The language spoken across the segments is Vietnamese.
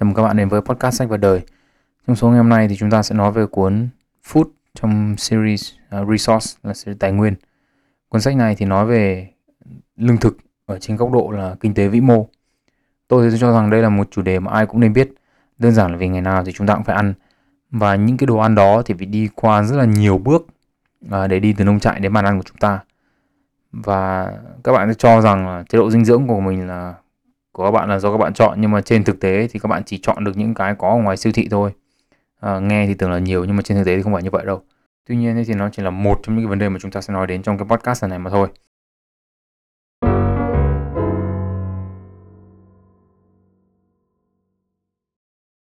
Chào mừng các bạn đến với podcast sách và đời. Trong số ngày hôm nay thì chúng ta sẽ nói về cuốn Food trong series uh, Resource là series tài nguyên. Cuốn sách này thì nói về lương thực ở trên góc độ là kinh tế vĩ mô. Tôi thì cho rằng đây là một chủ đề mà ai cũng nên biết. Đơn giản là vì ngày nào thì chúng ta cũng phải ăn và những cái đồ ăn đó thì phải đi qua rất là nhiều bước uh, để đi từ nông trại đến bàn ăn của chúng ta. Và các bạn sẽ cho rằng là chế độ dinh dưỡng của mình là của các bạn là do các bạn chọn nhưng mà trên thực tế thì các bạn chỉ chọn được những cái có ở ngoài siêu thị thôi. À, nghe thì tưởng là nhiều nhưng mà trên thực tế thì không phải như vậy đâu. Tuy nhiên thì nó chỉ là một trong những cái vấn đề mà chúng ta sẽ nói đến trong cái podcast này mà thôi.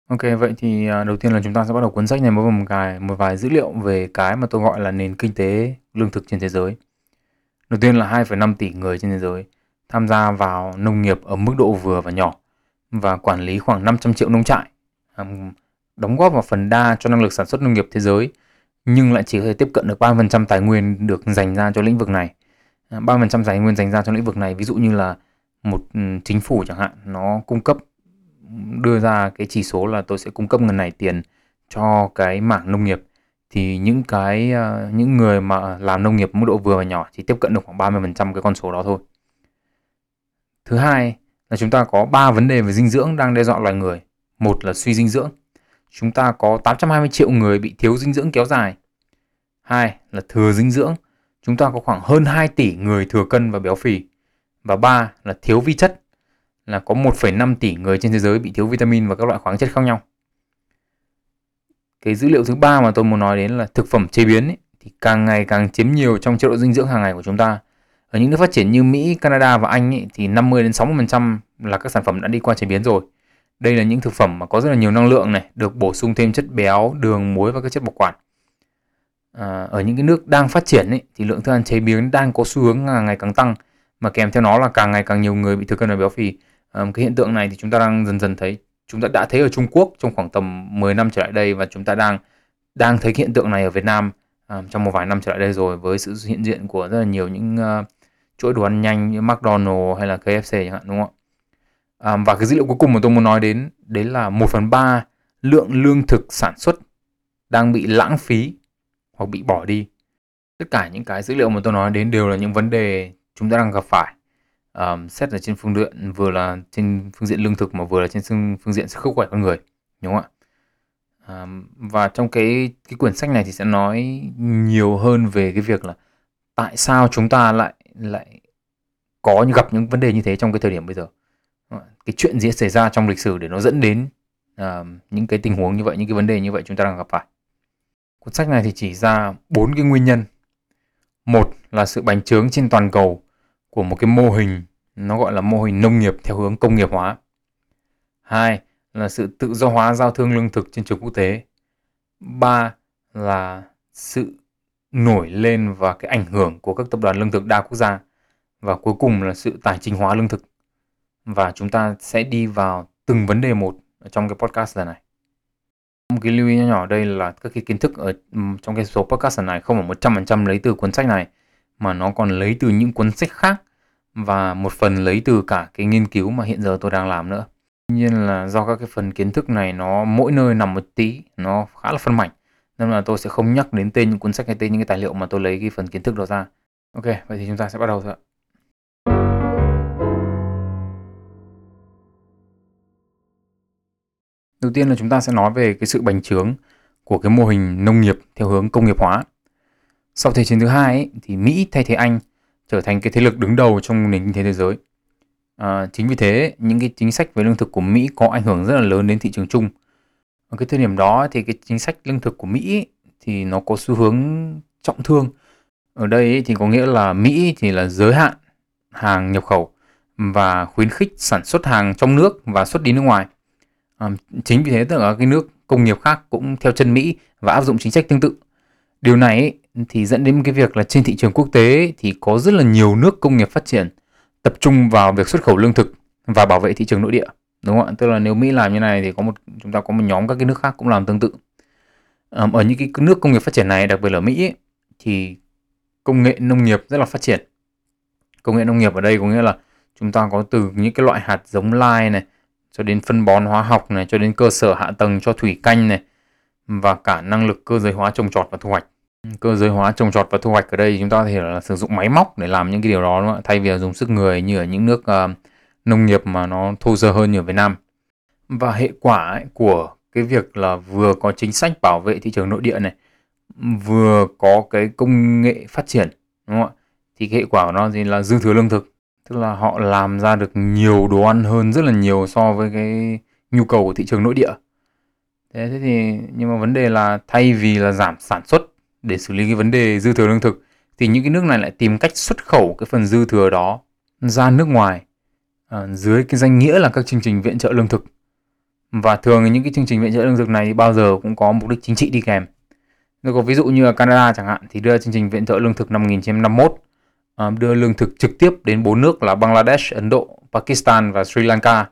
Ok, vậy thì à, đầu tiên là chúng ta sẽ bắt đầu cuốn sách này với một vài một vài dữ liệu về cái mà tôi gọi là nền kinh tế lương thực trên thế giới. Đầu tiên là 2,5 tỷ người trên thế giới tham gia vào nông nghiệp ở mức độ vừa và nhỏ và quản lý khoảng 500 triệu nông trại, đóng góp vào phần đa cho năng lực sản xuất nông nghiệp thế giới, nhưng lại chỉ có thể tiếp cận được 3% tài nguyên được dành ra cho lĩnh vực này. À, 3% tài nguyên dành ra cho lĩnh vực này, ví dụ như là một chính phủ chẳng hạn, nó cung cấp đưa ra cái chỉ số là tôi sẽ cung cấp ngần này tiền cho cái mảng nông nghiệp thì những cái ờ, những người mà làm nông nghiệp mức độ vừa và nhỏ chỉ tiếp cận được khoảng 30% cái con số đó thôi. Thứ hai là chúng ta có 3 vấn đề về dinh dưỡng đang đe dọa loài người. Một là suy dinh dưỡng. Chúng ta có 820 triệu người bị thiếu dinh dưỡng kéo dài. Hai là thừa dinh dưỡng. Chúng ta có khoảng hơn 2 tỷ người thừa cân và béo phì. Và ba là thiếu vi chất. Là có 1,5 tỷ người trên thế giới bị thiếu vitamin và các loại khoáng chất khác nhau. Cái dữ liệu thứ ba mà tôi muốn nói đến là thực phẩm chế biến ấy, thì càng ngày càng chiếm nhiều trong chế độ dinh dưỡng hàng ngày của chúng ta ở những nước phát triển như Mỹ, Canada và Anh ấy, thì 50 đến 60% là các sản phẩm đã đi qua chế biến rồi. Đây là những thực phẩm mà có rất là nhiều năng lượng này, được bổ sung thêm chất béo, đường, muối và các chất bảo quản. À, ở những cái nước đang phát triển ấy, thì lượng thức ăn chế biến đang có xu hướng ngày càng tăng mà kèm theo nó là càng ngày càng nhiều người bị thừa cân và béo phì. À, cái hiện tượng này thì chúng ta đang dần dần thấy, chúng ta đã thấy ở Trung Quốc trong khoảng tầm 10 năm trở lại đây và chúng ta đang đang thấy hiện tượng này ở Việt Nam à, trong một vài năm trở lại đây rồi với sự hiện diện của rất là nhiều những uh, chuỗi đồ ăn nhanh như McDonald's hay là KFC chẳng hạn đúng không ạ? À, và cái dữ liệu cuối cùng mà tôi muốn nói đến đấy là 1 phần 3 lượng lương thực sản xuất đang bị lãng phí hoặc bị bỏ đi. Tất cả những cái dữ liệu mà tôi nói đến đều là những vấn đề chúng ta đang gặp phải. À, xét là trên phương diện vừa là trên phương diện lương thực mà vừa là trên phương, diện sức khỏe con người đúng không ạ À, và trong cái cái quyển sách này thì sẽ nói nhiều hơn về cái việc là tại sao chúng ta lại lại có gặp những vấn đề như thế trong cái thời điểm bây giờ? Cái chuyện gì xảy ra trong lịch sử để nó dẫn đến uh, những cái tình huống như vậy những cái vấn đề như vậy chúng ta đang gặp phải? Cuốn sách này thì chỉ ra bốn cái nguyên nhân. Một là sự bành trướng trên toàn cầu của một cái mô hình nó gọi là mô hình nông nghiệp theo hướng công nghiệp hóa. Hai là sự tự do hóa giao thương lương thực trên trường quốc tế. Ba là sự nổi lên và cái ảnh hưởng của các tập đoàn lương thực đa quốc gia và cuối cùng là sự tài chính hóa lương thực và chúng ta sẽ đi vào từng vấn đề một trong cái podcast lần này một cái lưu ý nhỏ nhỏ đây là các cái kiến thức ở trong cái số podcast lần này không phải một trăm phần trăm lấy từ cuốn sách này mà nó còn lấy từ những cuốn sách khác và một phần lấy từ cả cái nghiên cứu mà hiện giờ tôi đang làm nữa. Tuy nhiên là do các cái phần kiến thức này nó mỗi nơi nằm một tí, nó khá là phân mảnh nên là tôi sẽ không nhắc đến tên những cuốn sách hay tên những cái tài liệu mà tôi lấy cái phần kiến thức đó ra. Ok vậy thì chúng ta sẽ bắt đầu thôi ạ. Đầu tiên là chúng ta sẽ nói về cái sự bành trướng của cái mô hình nông nghiệp theo hướng công nghiệp hóa. Sau thế chiến thứ hai ấy, thì Mỹ thay thế Anh trở thành cái thế lực đứng đầu trong nền kinh tế thế giới. À, chính vì thế những cái chính sách về lương thực của Mỹ có ảnh hưởng rất là lớn đến thị trường chung ở cái thời điểm đó thì cái chính sách lương thực của Mỹ thì nó có xu hướng trọng thương. Ở đây thì có nghĩa là Mỹ thì là giới hạn hàng nhập khẩu và khuyến khích sản xuất hàng trong nước và xuất đi nước ngoài. À, chính vì thế tất cả cái nước công nghiệp khác cũng theo chân Mỹ và áp dụng chính sách tương tự. Điều này thì dẫn đến cái việc là trên thị trường quốc tế thì có rất là nhiều nước công nghiệp phát triển tập trung vào việc xuất khẩu lương thực và bảo vệ thị trường nội địa đúng không ạ tức là nếu mỹ làm như này thì có một chúng ta có một nhóm các cái nước khác cũng làm tương tự ở những cái nước công nghiệp phát triển này đặc biệt là mỹ ấy, thì công nghệ nông nghiệp rất là phát triển công nghệ nông nghiệp ở đây có nghĩa là chúng ta có từ những cái loại hạt giống lai này cho đến phân bón hóa học này, cho đến cơ sở hạ tầng cho thủy canh này và cả năng lực cơ giới hóa trồng trọt và thu hoạch. Cơ giới hóa trồng trọt và thu hoạch ở đây chúng ta có thể là sử dụng máy móc để làm những cái điều đó đúng không? thay vì là dùng sức người như ở những nước uh, nông nghiệp mà nó thô sơ hơn như ở Việt Nam. Và hệ quả ấy, của cái việc là vừa có chính sách bảo vệ thị trường nội địa này, vừa có cái công nghệ phát triển đúng không ạ? Thì cái hệ quả của nó thì là dư thừa lương thực tức là họ làm ra được nhiều đồ ăn hơn rất là nhiều so với cái nhu cầu của thị trường nội địa thế, thế thì nhưng mà vấn đề là thay vì là giảm sản xuất để xử lý cái vấn đề dư thừa lương thực thì những cái nước này lại tìm cách xuất khẩu cái phần dư thừa đó ra nước ngoài à, dưới cái danh nghĩa là các chương trình viện trợ lương thực và thường những cái chương trình viện trợ lương thực này bao giờ cũng có mục đích chính trị đi kèm. Nếu có ví dụ như ở Canada chẳng hạn thì đưa chương trình viện trợ lương thực năm 1951 À, ờ, đưa lương thực trực tiếp đến bốn nước là Bangladesh, Ấn Độ, Pakistan và Sri Lanka.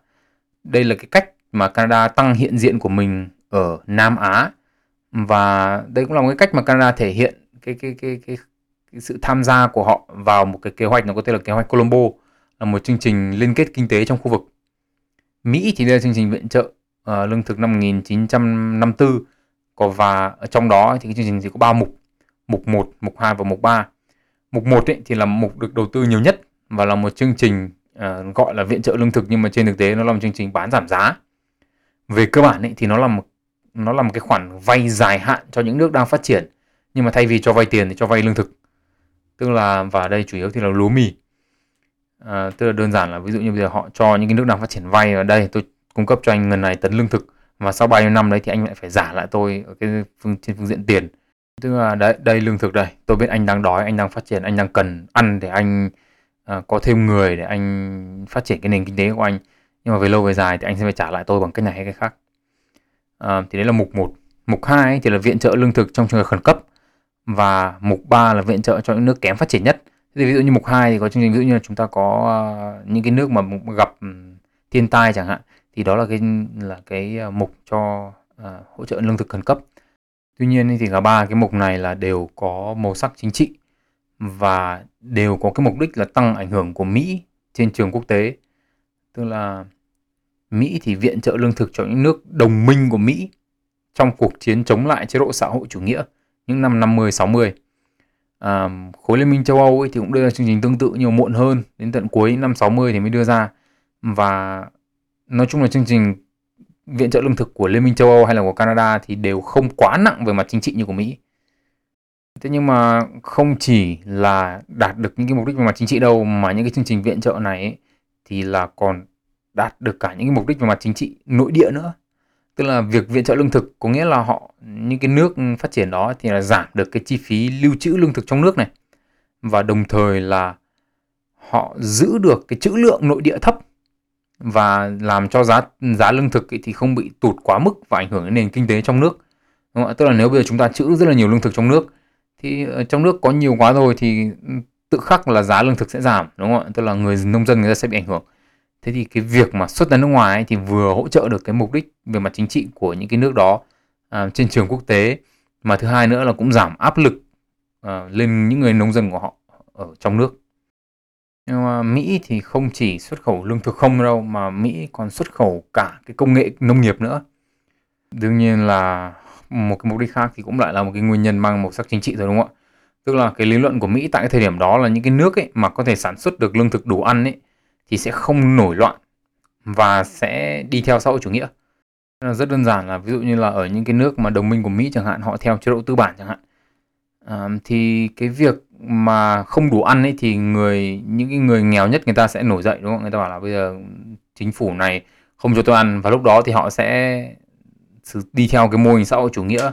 Đây là cái cách mà Canada tăng hiện diện của mình ở Nam Á và đây cũng là một cái cách mà Canada thể hiện cái cái cái cái, cái sự tham gia của họ vào một cái kế hoạch nó có tên là kế hoạch Colombo là một chương trình liên kết kinh tế trong khu vực. Mỹ thì đây là chương trình viện trợ uh, lương thực năm 1954 có và ở trong đó thì cái chương trình chỉ có 3 mục, mục 1, mục 2 và mục 3 Mục 1 ấy, thì là mục được đầu tư nhiều nhất và là một chương trình uh, gọi là viện trợ lương thực nhưng mà trên thực tế nó là một chương trình bán giảm giá. Về cơ bản ấy, thì nó là một nó là một cái khoản vay dài hạn cho những nước đang phát triển nhưng mà thay vì cho vay tiền thì cho vay lương thực tức là và đây chủ yếu thì là lúa mì à, tức là đơn giản là ví dụ như bây giờ họ cho những cái nước đang phát triển vay ở đây tôi cung cấp cho anh ngần này tấn lương thực và sau bao nhiêu năm đấy thì anh lại phải giả lại tôi ở cái phương trên phương diện tiền Tức là đấy, đây lương thực đây. Tôi biết anh đang đói, anh đang phát triển, anh đang cần ăn để anh à, có thêm người để anh phát triển cái nền kinh tế của anh. Nhưng mà về lâu về dài thì anh sẽ phải trả lại tôi bằng cách này hay cái khác. à, thì đấy là mục 1. Mục 2 thì là viện trợ lương thực trong trường hợp khẩn cấp. Và mục 3 là viện trợ cho những nước kém phát triển nhất. Thì ví dụ như mục 2 thì có chương trình ví dụ như là chúng ta có uh, những cái nước mà gặp ừ, thiên tai chẳng hạn thì đó là cái là cái ờ, mục cho uh, hỗ trợ lương thực khẩn cấp Tuy nhiên thì cả ba cái mục này là đều có màu sắc chính trị và đều có cái mục đích là tăng ảnh hưởng của Mỹ trên trường quốc tế. Tức là Mỹ thì viện trợ lương thực cho những nước đồng minh của Mỹ trong cuộc chiến chống lại chế độ xã hội chủ nghĩa những năm 50 60. À, khối liên minh châu Âu ấy thì cũng đưa ra chương trình tương tự nhiều muộn hơn đến tận cuối năm 60 thì mới đưa ra và nói chung là chương trình viện trợ lương thực của Liên minh châu Âu hay là của Canada thì đều không quá nặng về mặt chính trị như của Mỹ. Thế nhưng mà không chỉ là đạt được những cái mục đích về mặt chính trị đâu mà những cái chương trình viện trợ này ấy, thì là còn đạt được cả những cái mục đích về mặt chính trị nội địa nữa. Tức là việc viện trợ lương thực có nghĩa là họ, những cái nước phát triển đó thì là giảm được cái chi phí lưu trữ lương thực trong nước này. Và đồng thời là họ giữ được cái trữ lượng nội địa thấp. Và làm cho giá giá lương thực thì không bị tụt quá mức và ảnh hưởng đến nền kinh tế trong nước. Đúng không? tức là nếu bây giờ chúng ta trữ rất là nhiều lương thực trong nước, thì ờ, trong nước có nhiều quá rồi thì tự khắc là giá lương thực sẽ giảm, đúng không ạ? Tức là người nông dân người ta sẽ bị ảnh hưởng thế thì cái việc mà xuất ra nước ngoài ấy, thì vừa hỗ trợ được cái mục đích về mặt chính trị của những cái nước đó à, trên trường quốc tế mà thứ hai nữa là cũng giảm áp lực à, lên những người nông dân của họ ở trong nước nhưng mà Mỹ thì không chỉ xuất khẩu lương thực không đâu mà Mỹ còn xuất khẩu cả cái công nghệ nông nghiệp nữa. Đương nhiên là một cái mục đích khác thì cũng lại là một cái nguyên nhân mang màu sắc chính trị rồi đúng không ạ? Tức là cái lý luận của Mỹ tại cái thời điểm đó là những cái nước ấy mà có thể sản xuất được lương thực đủ ăn ấy thì sẽ không nổi loạn và sẽ đi theo xã hội chủ nghĩa. Rất đơn giản là ví dụ như là ở những cái nước mà đồng minh của Mỹ chẳng hạn họ theo chế độ tư bản chẳng hạn à, thì cái việc mà không đủ ăn ấy thì người những cái người nghèo nhất người ta sẽ nổi dậy đúng không? Người ta bảo là bây giờ chính phủ này không cho tôi ăn và lúc đó thì họ sẽ đi theo cái mô hình xã hội chủ nghĩa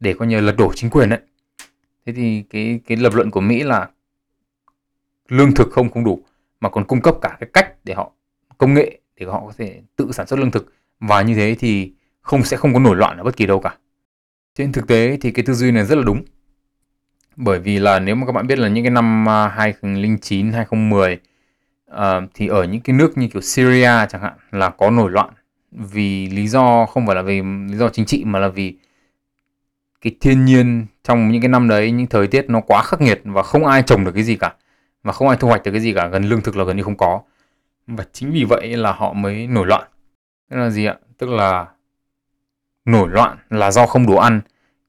để coi như lật đổ chính quyền đấy. Thế thì cái cái lập luận của Mỹ là lương thực không không đủ mà còn cung cấp cả cái cách để họ công nghệ để họ có thể tự sản xuất lương thực. Và như thế thì không sẽ không có nổi loạn ở bất kỳ đâu cả. Trên thực tế thì cái tư duy này rất là đúng. Bởi vì là nếu mà các bạn biết là những cái năm 2009, 2010 uh, thì ở những cái nước như kiểu Syria chẳng hạn là có nổi loạn vì lý do không phải là vì lý do chính trị mà là vì cái thiên nhiên trong những cái năm đấy những thời tiết nó quá khắc nghiệt và không ai trồng được cái gì cả mà không ai thu hoạch được cái gì cả gần lương thực là gần như không có. Và chính vì vậy là họ mới nổi loạn. Tức là gì ạ? Tức là nổi loạn là do không đủ ăn.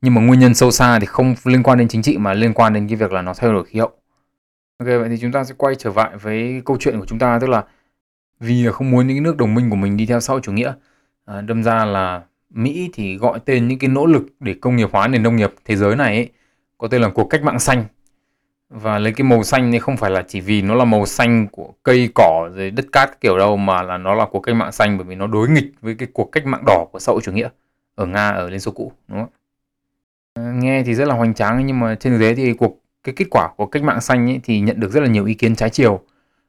Nhưng mà nguyên nhân sâu xa thì không liên quan đến chính trị mà liên quan đến cái việc là nó thay đổi khí hậu. Ok vậy thì chúng ta sẽ quay trở lại với câu chuyện của chúng ta. Tức là vì là không muốn những nước đồng minh của mình đi theo sau chủ nghĩa à, đâm ra là Mỹ thì gọi tên những cái nỗ lực để công nghiệp hóa nền nông nghiệp thế giới này ấy, có tên là cuộc cách mạng xanh và lấy cái màu xanh này không phải là chỉ vì nó là màu xanh của cây cỏ rồi đất cát kiểu đâu mà là nó là cuộc cách mạng xanh bởi vì nó đối nghịch với cái cuộc cách mạng đỏ của xã hội chủ nghĩa ở Nga ở Liên Xô cũ đúng không? À, nghe thì rất là hoành tráng nhưng mà trên thực tế thì cuộc cái kết quả của cách mạng xanh ấy thì nhận được rất là nhiều ý kiến trái chiều.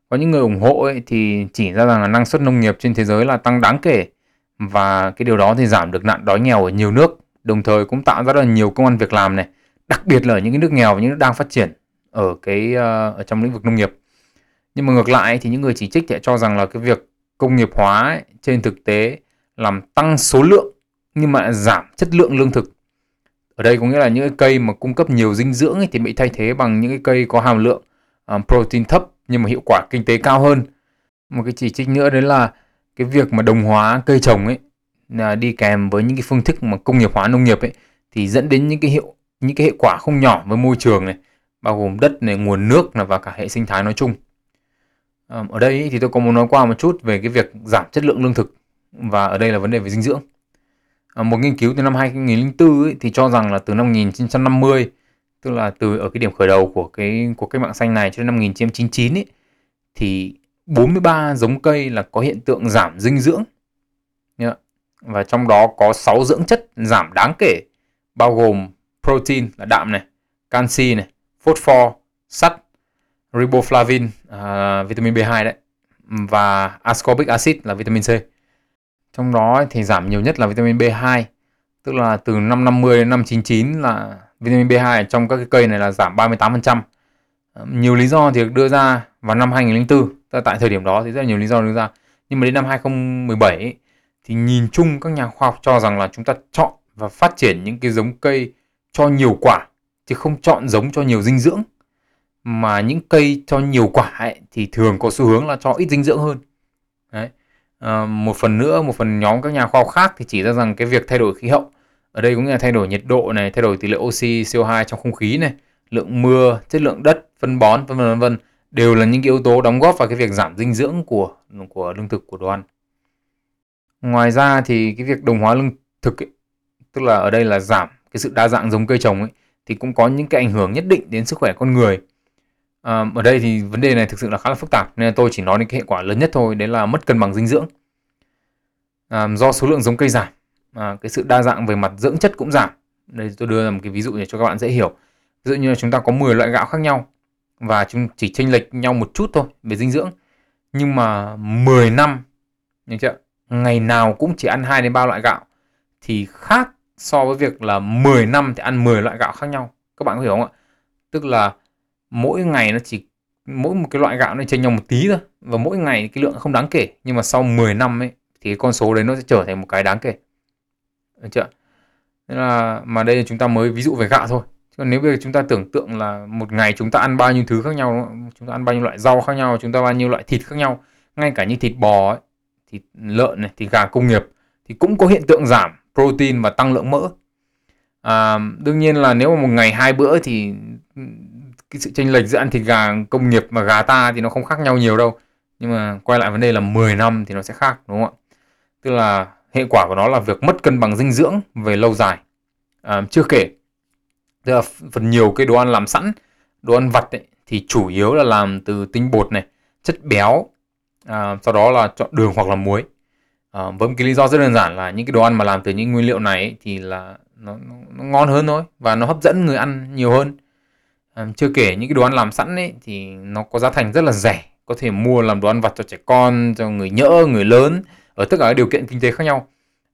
Có những người ủng hộ ấy thì chỉ ra rằng là năng suất nông nghiệp trên thế giới là tăng đáng kể và cái điều đó thì giảm được nạn đói nghèo ở nhiều nước, đồng thời cũng tạo ra rất là nhiều công an việc làm này, đặc biệt là ở những cái nước nghèo và những nước đang phát triển ở cái uh, ở trong lĩnh vực nông nghiệp. Nhưng mà ngược lại thì những người chỉ trích lại cho rằng là cái việc công nghiệp hóa ấy, trên thực tế làm tăng số lượng nhưng mà giảm chất lượng lương thực. Ở đây có nghĩa là những cái cây mà cung cấp nhiều dinh dưỡng ấy thì bị thay thế bằng những cái cây có hàm lượng um, protein thấp nhưng mà hiệu quả kinh tế cao hơn. Một cái chỉ trích nữa đấy là cái việc mà đồng hóa cây trồng ấy là đi kèm với những cái phương thức mà công nghiệp hóa nông nghiệp ấy thì dẫn đến những cái hiệu những cái hệ quả không nhỏ với môi trường này bao gồm đất này nguồn nước này và cả hệ sinh thái nói chung. Ở đây thì tôi có muốn nói qua một chút về cái việc giảm chất lượng lương thực và ở đây là vấn đề về dinh dưỡng. Một nghiên cứu từ năm 2004 ấy, thì cho rằng là từ năm 1950 tức là từ ở cái điểm khởi đầu của cái của cách mạng xanh này cho đến năm 1999 ấy, thì 43 giống cây là có hiện tượng giảm dinh dưỡng. Và trong đó có 6 dưỡng chất giảm đáng kể bao gồm protein là đạm này, canxi này, phosphor, sắt, riboflavin, uh, vitamin B2 đấy và ascorbic acid là vitamin C. Trong đó thì giảm nhiều nhất là vitamin B2, tức là từ năm 50 đến năm 99 là vitamin B2 trong các cái cây này là giảm 38%. Nhiều lý do thì được đưa ra vào năm 2004, tại thời điểm đó thì rất là nhiều lý do đưa ra. Nhưng mà đến năm 2017 ấy, thì nhìn chung các nhà khoa học cho rằng là chúng ta chọn và phát triển những cái giống cây cho nhiều quả chứ không chọn giống cho nhiều dinh dưỡng. Mà những cây cho nhiều quả ấy, thì thường có xu hướng là cho ít dinh dưỡng hơn. Đấy. À, một phần nữa một phần nhóm các nhà khoa học khác thì chỉ ra rằng cái việc thay đổi khí hậu ở đây cũng là thay đổi nhiệt độ này thay đổi tỷ lệ oxy CO2 trong không khí này lượng mưa chất lượng đất phân bón vân vân vân đều là những cái yếu tố đóng góp vào cái việc giảm dinh dưỡng của của lương thực của đồ ăn. Ngoài ra thì cái việc đồng hóa lương thực ấy, tức là ở đây là giảm cái sự đa dạng giống cây trồng ấy thì cũng có những cái ảnh hưởng nhất định đến sức khỏe con người. À, ở đây thì vấn đề này thực sự là khá là phức tạp nên là tôi chỉ nói đến cái hệ quả lớn nhất thôi đấy là mất cân bằng dinh dưỡng. À, do số lượng giống cây giảm à, cái sự đa dạng về mặt dưỡng chất cũng giảm. Đây tôi đưa ra một cái ví dụ để cho các bạn dễ hiểu. Ví dụ như là chúng ta có 10 loại gạo khác nhau và chúng chỉ chênh lệch nhau một chút thôi về dinh dưỡng. Nhưng mà 10 năm chưa? Ngày nào cũng chỉ ăn 2 đến 3 loại gạo thì khác so với việc là 10 năm thì ăn 10 loại gạo khác nhau. Các bạn có hiểu không ạ? Tức là mỗi ngày nó chỉ mỗi một cái loại gạo nó chênh nhau một tí thôi và mỗi ngày cái lượng không đáng kể nhưng mà sau 10 năm ấy thì cái con số đấy nó sẽ trở thành một cái đáng kể. Được chưa? Nên là mà đây là chúng ta mới ví dụ về gạo thôi. Còn nếu bây giờ chúng ta tưởng tượng là một ngày chúng ta ăn bao nhiêu thứ khác nhau, chúng ta ăn bao nhiêu loại rau khác nhau, chúng ta bao nhiêu loại thịt khác nhau, ngay cả như thịt bò ấy, thịt lợn này, thịt gà công nghiệp thì cũng có hiện tượng giảm protein và tăng lượng mỡ. À, đương nhiên là nếu mà một ngày hai bữa thì ừ, cái sự chênh lệch giữa ăn thịt gà công nghiệp và gà ta thì nó không khác nhau nhiều đâu. Nhưng mà quay lại vấn đề là 10 năm thì nó sẽ khác đúng không ạ? Tức là hệ quả của nó là việc mất cân bằng dinh dưỡng về lâu dài. À, chưa kể tức là phần nhiều cái đồ ăn làm sẵn, đồ ăn vặt ấy, thì chủ yếu là làm từ tinh bột này, chất béo, à, sau đó là chọn đường hoặc là muối à, với một cái lý do rất đơn giản là những cái đồ ăn mà làm từ những nguyên liệu này ấy, thì là nó, nó, nó ngon hơn thôi và nó hấp dẫn người ăn nhiều hơn. À, chưa kể những cái đồ ăn làm sẵn ấy thì nó có giá thành rất là rẻ. Có thể mua làm đồ ăn vặt cho trẻ con cho người nhỡ người lớn ở tất cả các điều kiện kinh tế khác nhau.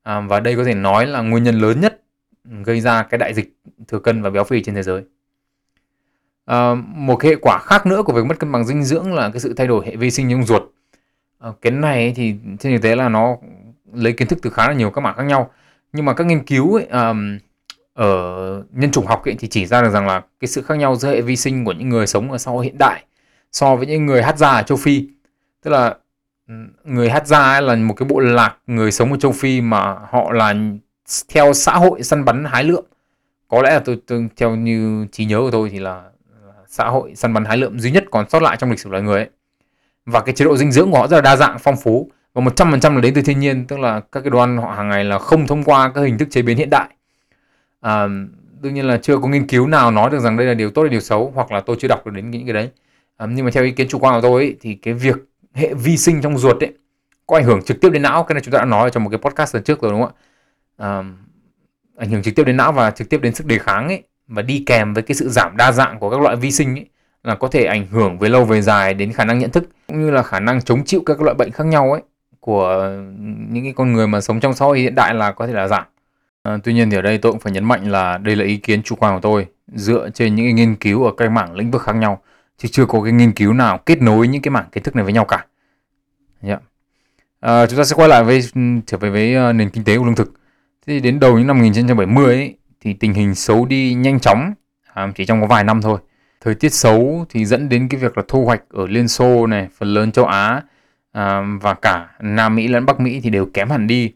À, và đây có thể nói là nguyên nhân lớn nhất gây ra cái đại dịch thừa cân và béo phì trên thế giới. À, một cái hệ quả khác nữa của việc mất cân bằng dinh dưỡng là cái sự thay đổi hệ vi sinh trong ruột à, cái này thì trên thực tế là nó lấy kiến thức từ khá là nhiều các mảng khác nhau. Nhưng mà các nghiên cứu ấy, um, ở nhân chủng học ấy, thì chỉ ra được rằng là cái sự khác nhau giữa hệ vi sinh của những người sống ở xã hội hiện đại so với những người hát ra ở châu Phi. Tức là người hát Hadza là một cái bộ lạc người sống ở châu Phi mà họ là theo xã hội săn bắn hái lượm. Có lẽ là tôi, tôi theo như trí nhớ của tôi thì là, là xã hội săn bắn hái lượm duy nhất còn sót lại trong lịch sử loài người ấy và cái chế độ dinh dưỡng của họ rất là đa dạng phong phú. Và 100% là đến từ thiên nhiên tức là các cái đồ ăn họ hàng ngày là không thông qua các hình thức chế biến hiện đại. À, đương nhiên là chưa có nghiên cứu nào nói được rằng đây là điều tốt hay điều xấu hoặc là tôi chưa đọc được đến những cái đấy. À, nhưng mà theo ý kiến chủ quan của tôi ấy, thì cái việc hệ vi sinh trong ruột ấy có ảnh hưởng trực tiếp đến não cái này chúng ta đã nói trong một cái podcast lần trước rồi đúng không ạ? À, ảnh hưởng trực tiếp đến não và trực tiếp đến sức đề kháng ấy và đi kèm với cái sự giảm đa dạng của các loại vi sinh ấy là có thể ảnh hưởng về lâu về dài đến khả năng nhận thức cũng như là khả năng chống chịu các loại bệnh khác nhau ấy của những cái con người mà sống trong xã hội hiện đại là có thể là giảm. À, tuy nhiên thì ở đây tôi cũng phải nhấn mạnh là đây là ý kiến chủ quan của tôi dựa trên những cái nghiên cứu ở các mảng lĩnh vực khác nhau chứ chưa có cái nghiên cứu nào kết nối những cái mảng kiến thức này với nhau cả. Yeah. À, chúng ta sẽ quay lại với ừ, trở về với uh, nền kinh tế của lương thực. Thì đến đầu những năm 1970 ấy, thì tình hình xấu đi nhanh chóng à, chỉ trong có vài năm thôi. Thời tiết xấu thì dẫn đến cái việc là thu hoạch ở Liên Xô này, phần lớn châu Á à, và cả Nam Mỹ lẫn Bắc Mỹ thì đều kém hẳn đi.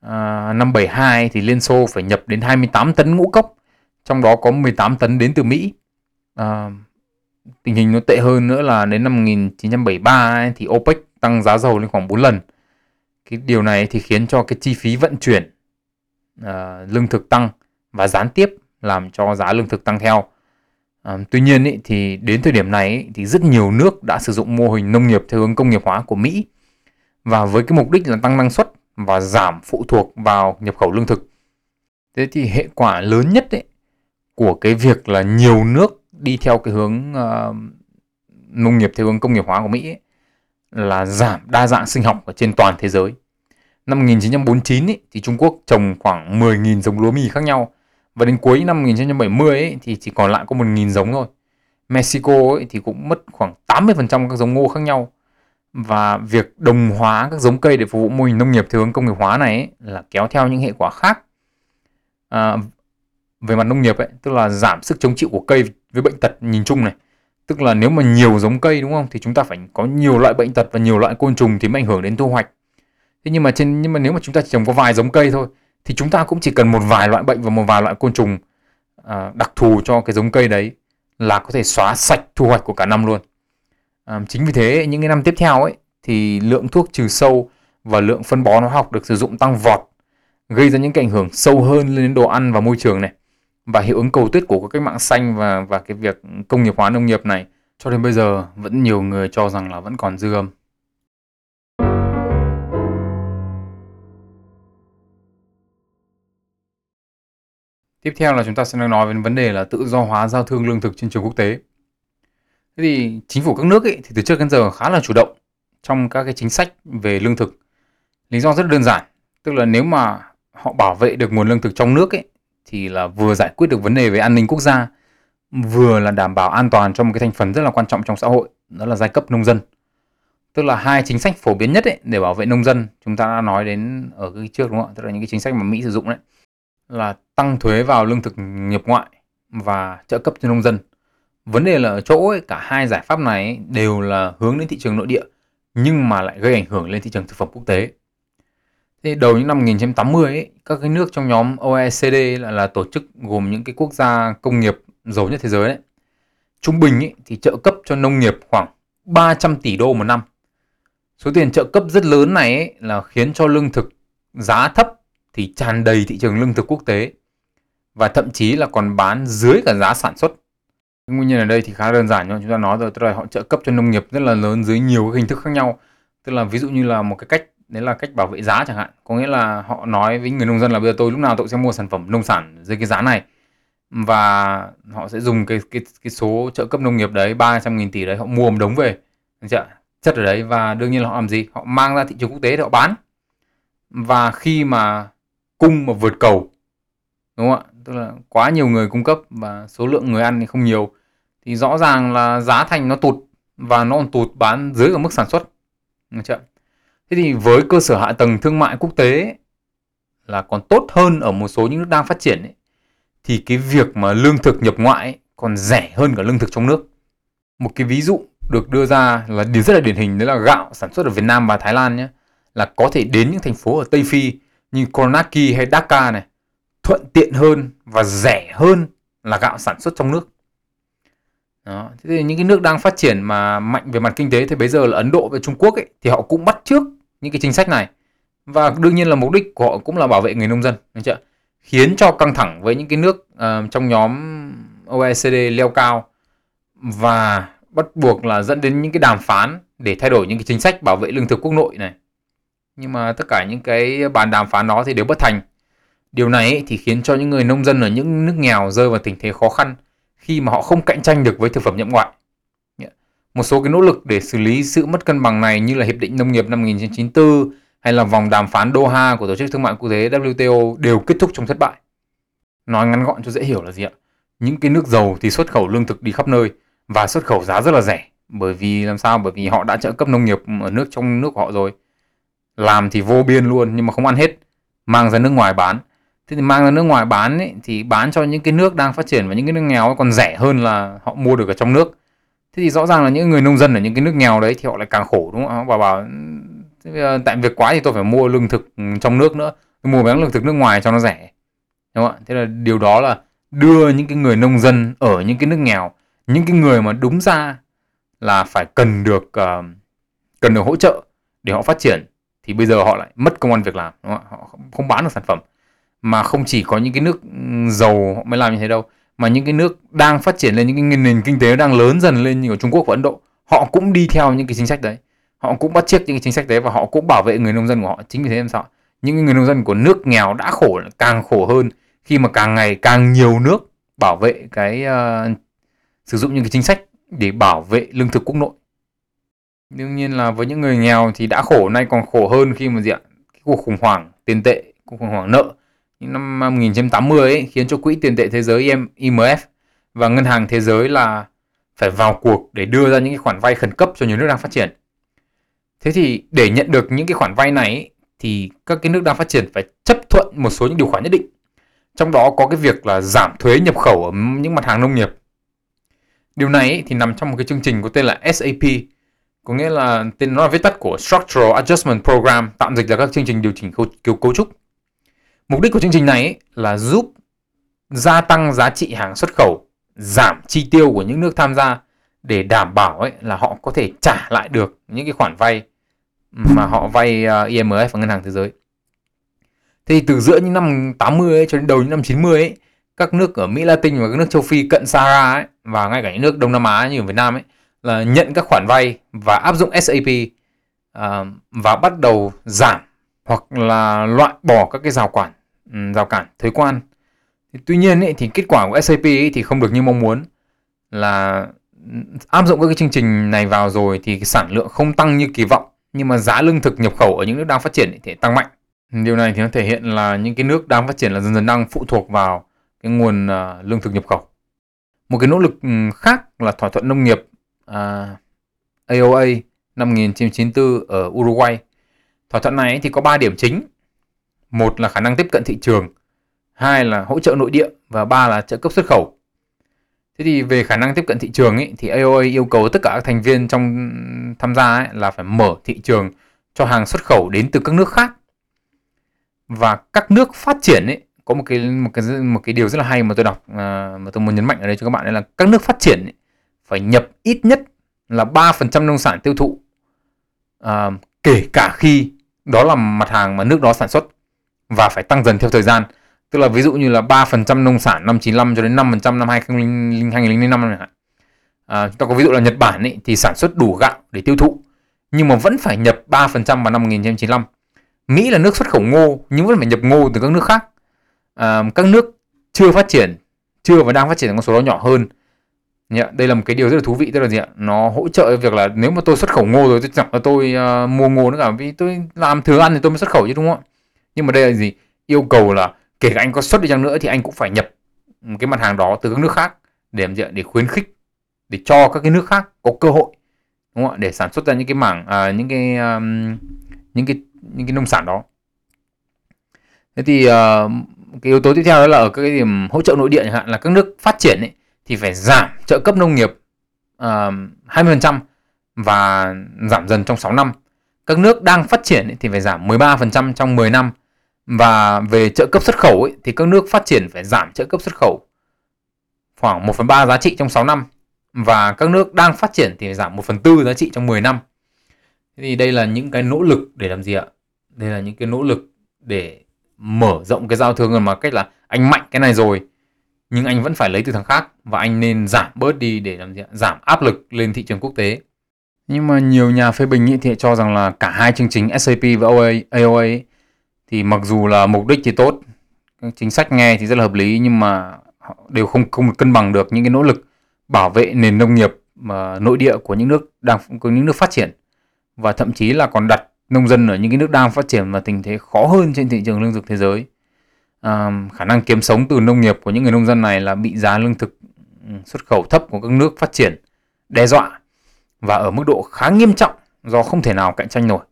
À, năm 72 thì Liên Xô phải nhập đến 28 tấn ngũ cốc, trong đó có 18 tấn đến từ Mỹ. À, tình hình nó tệ hơn nữa là đến năm 1973 ấy, thì OPEC tăng giá dầu lên khoảng 4 lần. Cái điều này thì khiến cho cái chi phí vận chuyển à, lương thực tăng và gián tiếp làm cho giá lương thực tăng theo. À, tuy nhiên ý, thì đến thời điểm này ý, thì rất nhiều nước đã sử dụng mô hình nông nghiệp theo hướng công nghiệp hóa của Mỹ và với cái mục đích là tăng năng suất và giảm phụ thuộc vào nhập khẩu lương thực. Thế thì hệ quả lớn nhất ấy, của cái việc là nhiều nước đi theo cái hướng uh, nông nghiệp theo hướng công nghiệp hóa của Mỹ ấy, là giảm đa dạng sinh học ở trên toàn thế giới. Năm 1949 ấy, thì Trung Quốc trồng khoảng 10.000 giống lúa mì khác nhau và đến cuối năm 1970 ấy, thì chỉ còn lại có 1.000 giống thôi. Mexico ấy, thì cũng mất khoảng 80% các giống ngô khác nhau. Và việc đồng hóa các giống cây để phục vụ mô hình nông nghiệp theo hướng công nghiệp hóa này ấy, là kéo theo những hệ quả khác. À, về mặt nông nghiệp ấy, tức là giảm sức chống chịu của cây với bệnh tật nhìn chung này. Tức là nếu mà nhiều giống cây đúng không thì chúng ta phải có nhiều loại bệnh tật và nhiều loại côn trùng thì mới ảnh hưởng đến thu hoạch. Thế nhưng mà trên nhưng mà nếu mà chúng ta chỉ trồng có vài giống cây thôi thì chúng ta cũng chỉ cần một vài loại bệnh và một vài loại côn trùng à, đặc thù cho cái giống cây đấy là có thể xóa sạch thu hoạch của cả năm luôn. À, chính vì thế những cái năm tiếp theo ấy thì lượng thuốc trừ sâu và lượng phân bón hóa học được sử dụng tăng vọt gây ra những cái ảnh hưởng sâu hơn lên đồ ăn và môi trường này và hiệu ứng cầu tuyết của các cách mạng xanh và và cái việc công nghiệp hóa nông nghiệp này cho đến bây giờ vẫn nhiều người cho rằng là vẫn còn dư âm. Tiếp theo là chúng ta sẽ nói về vấn đề là tự do hóa giao thương lương thực trên trường quốc tế. Thế thì chính phủ các nước ấy, thì từ trước đến giờ khá là chủ động trong các cái chính sách về lương thực. Lý do rất đơn giản, tức là nếu mà họ bảo vệ được nguồn lương thực trong nước ấy, thì là vừa giải quyết được vấn đề về an ninh quốc gia, vừa là đảm bảo an toàn cho một cái thành phần rất là quan trọng trong xã hội, đó là giai cấp nông dân. Tức là hai chính sách phổ biến nhất ấy, để bảo vệ nông dân, chúng ta đã nói đến ở cái trước đúng không ạ? Tức là những cái chính sách mà Mỹ sử dụng đấy là tăng thuế vào lương thực nhập ngoại và trợ cấp cho nông dân. Vấn đề là ở chỗ ấy, cả hai giải pháp này ấy, đều là hướng đến thị trường nội địa nhưng mà lại gây ảnh hưởng lên thị trường thực phẩm quốc tế. Thế đầu những năm 1980 ấy, các cái nước trong nhóm OECD là, là tổ chức gồm những cái quốc gia công nghiệp giàu nhất thế giới đấy. Trung bình ấy, thì trợ cấp cho nông nghiệp khoảng 300 tỷ đô một năm. Số tiền trợ cấp rất lớn này ấy, là khiến cho lương thực giá thấp thì tràn đầy thị trường lương thực quốc tế và thậm chí là còn bán dưới cả giá sản xuất. Nguyên nhân ở đây thì khá đơn giản nhưng chúng ta nói rồi, tức là họ trợ cấp cho nông nghiệp rất là lớn dưới nhiều cái hình thức khác nhau. Tức là ví dụ như là một cái cách đấy là cách bảo vệ giá chẳng hạn. Có nghĩa là họ nói với người nông dân là bây giờ tôi lúc nào tôi sẽ mua sản phẩm nông sản dưới cái giá này và họ sẽ dùng cái cái cái số trợ cấp nông nghiệp đấy 300 nghìn tỷ đấy họ mua một đống về chất ở đấy và đương nhiên là họ làm gì họ mang ra thị trường quốc tế để họ bán và khi mà cung mà vượt cầu. Đúng không ạ? Tức là quá nhiều người cung cấp và số lượng người ăn thì không nhiều. Thì rõ ràng là giá thành nó tụt và nó còn tụt bán dưới ở mức sản xuất. Được chưa? thế thì với cơ sở hạ tầng thương mại quốc tế là còn tốt hơn ở một số những nước đang phát triển ấy, thì cái việc mà lương thực nhập ngoại ấy, còn rẻ hơn cả lương thực trong nước. Một cái ví dụ được đưa ra là điều rất là điển hình đấy là gạo sản xuất ở Việt Nam và Thái Lan nhé là có thể đến những thành phố ở Tây Phi như Conakry hay Dhaka này thuận tiện hơn và rẻ hơn là gạo sản xuất trong nước. Đó. Thế thì những cái nước đang phát triển mà mạnh về mặt kinh tế thì bây giờ là Ấn Độ và Trung Quốc ấy, thì họ cũng bắt trước những cái chính sách này và đương nhiên là mục đích của họ cũng là bảo vệ người nông dân, đúng chưa? Khiến cho căng thẳng với những cái nước uh, trong nhóm OECD leo cao và bắt buộc là dẫn đến những cái đàm phán để thay đổi những cái chính sách bảo vệ lương thực quốc nội này. Nhưng mà tất cả những cái bàn đàm phán đó thì đều bất thành. Điều này thì khiến cho những người nông dân ở những nước nghèo rơi vào tình thế khó khăn khi mà họ không cạnh tranh được với thực phẩm nhập ngoại. Một số cái nỗ lực để xử lý sự mất cân bằng này như là Hiệp định Nông nghiệp năm 1994 hay là vòng đàm phán Doha của Tổ chức Thương mại Quốc tế WTO đều kết thúc trong thất bại. Nói ngắn gọn cho dễ hiểu là gì ạ? Những cái nước giàu thì xuất khẩu lương thực đi khắp nơi và xuất khẩu giá rất là rẻ. Bởi vì làm sao? Bởi vì họ đã trợ cấp nông nghiệp ở nước trong nước của họ rồi. Làm thì vô biên luôn nhưng mà không ăn hết. Mang ra nước ngoài bán. Thế thì mang ra nước ngoài bán ấy, thì bán cho những cái nước đang phát triển và những cái nước nghèo còn rẻ hơn là họ mua được ở trong nước. Thế thì rõ ràng là những người nông dân ở những cái nước nghèo đấy thì họ lại càng khổ đúng không? Họ bảo bảo tại việc quá thì tôi phải mua lương thực trong nước nữa. Tôi mua bán lương thực nước ngoài cho nó rẻ. Đúng không ạ? Thế là điều đó là đưa những cái người nông dân ở những cái nước nghèo, những cái người mà đúng ra là phải cần được uh, cần được hỗ trợ để họ phát triển thì bây giờ họ lại mất công an việc làm, đúng không? họ không bán được sản phẩm. Mà không chỉ có những cái nước ừ, giàu họ mới làm như thế đâu mà những cái nước đang phát triển lên những cái nền kinh tế đang lớn dần lên như ở Trung Quốc và Ấn Độ họ cũng đi theo những cái chính sách đấy. Họ cũng bắt chiếc những cái chính sách đấy và họ cũng bảo vệ người nông dân của họ. Chính vì thế làm sao những người nông dân của nước nghèo đã khổ càng khổ hơn khi mà càng ngày càng nhiều nước bảo vệ cái uh, sử dụng những cái chính sách để bảo vệ lương thực quốc nội đương nhiên là với những người nghèo thì đã khổ nay còn khổ hơn khi mà diện cái cuộc khủng hoảng tiền tệ cuộc khủng hoảng nợ năm 1980 ấy, khiến cho quỹ tiền tệ thế giới IMF và ngân hàng thế giới là phải vào cuộc để đưa ra những cái khoản vay khẩn cấp cho nhiều nước đang phát triển. Thế thì để nhận được những cái khoản vay này thì các cái nước đang phát triển phải chấp thuận một số những điều khoản nhất định. Trong đó có cái việc là giảm thuế nhập khẩu ở những mặt hàng nông nghiệp. Điều này thì nằm trong một cái chương trình có tên là SAP, có nghĩa là tên nó là viết tắt của Structural Adjustment Program, tạm dịch là các chương trình điều chỉnh cấu, cấu trúc. Mục đích của chương trình này là giúp gia tăng giá trị hàng xuất khẩu, giảm chi tiêu của những nước tham gia để đảm bảo ấy là họ có thể trả lại được những cái khoản vay mà họ vay à, IMF và Ngân hàng Thế giới. Thì từ giữa những năm 80 ấy, cho đến đầu những năm 90 ấy, các nước ở Mỹ Latin và các nước châu Phi cận Sahara ấy, và ngay cả những nước Đông Nam Á như ở Việt Nam ấy là nhận các khoản vay và áp dụng SAP uh, à, và bắt đầu giảm hoặc là loại bỏ các cái rào quản ừ, rào cản thuế quan. Thì tuy nhiên ấy, thì kết quả của SAP ấy thì không được như mong muốn là ừ, áp dụng các cái chương trình này vào rồi thì cái sản lượng không tăng như kỳ vọng nhưng mà giá lương thực nhập khẩu ở những nước đang phát triển thì tăng mạnh. Điều này thì nó thể hiện là những cái nước đang phát triển là dần dần đang phụ thuộc vào cái nguồn uh, lương thực nhập khẩu. Một cái nỗ lực ừ, khác là thỏa thuận nông nghiệp À, uh, AOA năm 1994 ở Uruguay Thỏa thuận này thì có 3 điểm chính. Một là khả năng tiếp cận thị trường, hai là hỗ trợ nội địa và ba là trợ cấp xuất khẩu. Thế thì về khả năng tiếp cận thị trường ấy, thì AOA yêu cầu tất cả các thành viên trong tham gia ấy, là phải mở thị trường cho hàng xuất khẩu đến từ các nước khác. Và các nước phát triển ấy có một cái một cái một cái điều rất là hay mà tôi đọc à, mà tôi muốn nhấn mạnh ở đây cho các bạn là các nước phát triển ấy, phải nhập ít nhất là 3% nông sản tiêu thụ à, kể cả khi đó là mặt hàng mà nước đó sản xuất và phải tăng dần theo thời gian. Tức là ví dụ như là 3% nông sản năm 95 cho đến 5% năm 2005 chẳng hạn. À, chúng ta có ví dụ là Nhật Bản ấy, thì sản xuất đủ gạo để tiêu thụ nhưng mà vẫn phải nhập 3% vào năm 1995. Mỹ là nước xuất khẩu ngô nhưng vẫn phải nhập ngô từ các nước khác. À, các nước chưa phát triển, chưa và đang phát triển con số đó nhỏ hơn Yeah, đây là một cái điều rất là thú vị tức là gì ạ? Nó hỗ trợ việc là nếu mà tôi xuất khẩu ngô rồi tôi chẳng là tôi uh, mua ngô nữa cả vì tôi làm thừa ăn thì tôi mới xuất khẩu chứ đúng không ạ? Nhưng mà đây là gì? Yêu cầu là kể cả anh có xuất đi chăng nữa thì anh cũng phải nhập cái mặt hàng đó từ các nước khác để làm gì ạ? Để khuyến khích để cho các cái nước khác có cơ hội đúng không ạ? Để sản xuất ra những cái mảng uh, những cái um, những cái những cái nông sản đó. Thế thì uh, cái yếu tố tiếp theo đó là ở các cái điểm hỗ trợ nội địa chẳng hạn là các nước phát triển ấy thì phải giảm trợ cấp nông nghiệp ờ, uh, 20% và giảm dần trong 6 năm. Các nước đang phát triển thì phải giảm 13% trong 10 năm. Và về trợ cấp xuất khẩu ấy, thì các nước phát triển phải giảm trợ cấp xuất khẩu khoảng 1 phần 3 giá trị trong 6 năm. Và các nước đang phát triển thì phải giảm 1 phần 4 giá trị trong 10 năm. Thế thì đây là những cái nỗ lực để làm gì ạ? Đây là những cái nỗ lực để mở rộng cái giao thương mà cách là anh mạnh cái này rồi nhưng anh vẫn phải lấy từ thằng khác và anh nên giảm bớt đi để làm gì ạ? Giảm áp lực lên thị trường quốc tế. Nhưng mà nhiều nhà phê bình ý thì cho rằng là cả hai chương trình SAP và OA, AOA ấy, thì mặc dù là mục đích thì tốt, chính sách nghe thì rất là hợp lý nhưng mà họ đều không không cân bằng được những cái nỗ lực bảo vệ nền nông nghiệp mà nội địa của những nước đang của những nước phát triển và thậm chí là còn đặt nông dân ở những cái nước đang phát triển và tình thế khó hơn trên thị trường lương thực thế giới. À, khả năng kiếm sống từ nông nghiệp của những người nông dân này là bị giá lương thực ừ, xuất khẩu thấp của các nước phát triển đe dọa và ở mức độ khá nghiêm trọng do không thể nào cạnh tranh nổi.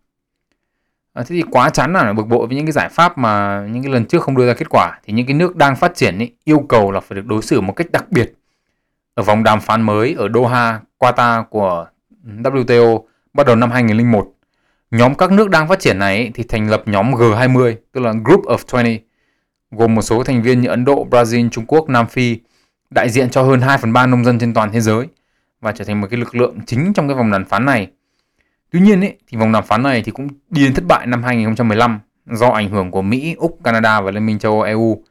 À, thế thì quá chán là bực bội với những cái giải pháp mà những cái lần trước không đưa ra kết quả thì những cái nước đang phát triển ý, yêu cầu là phải được đối xử một cách đặc biệt. Ở vòng đàm phán mới ở Doha, Qatar của WTO bắt đầu năm 2001, nhóm các nước đang phát triển này ý, thì thành lập nhóm G20, tức là Group of 20, gồm một số thành viên như Ấn Độ, Brazil, Trung Quốc, Nam Phi, đại diện cho hơn 2 phần 3 nông dân trên toàn thế giới và trở thành một cái lực lượng chính trong cái vòng đàm phán này. Tuy nhiên ấy, thì vòng đàm phán này thì cũng đi đến thất bại năm 2015 do ảnh hưởng của Mỹ, Úc, Canada và Liên minh châu Âu EU.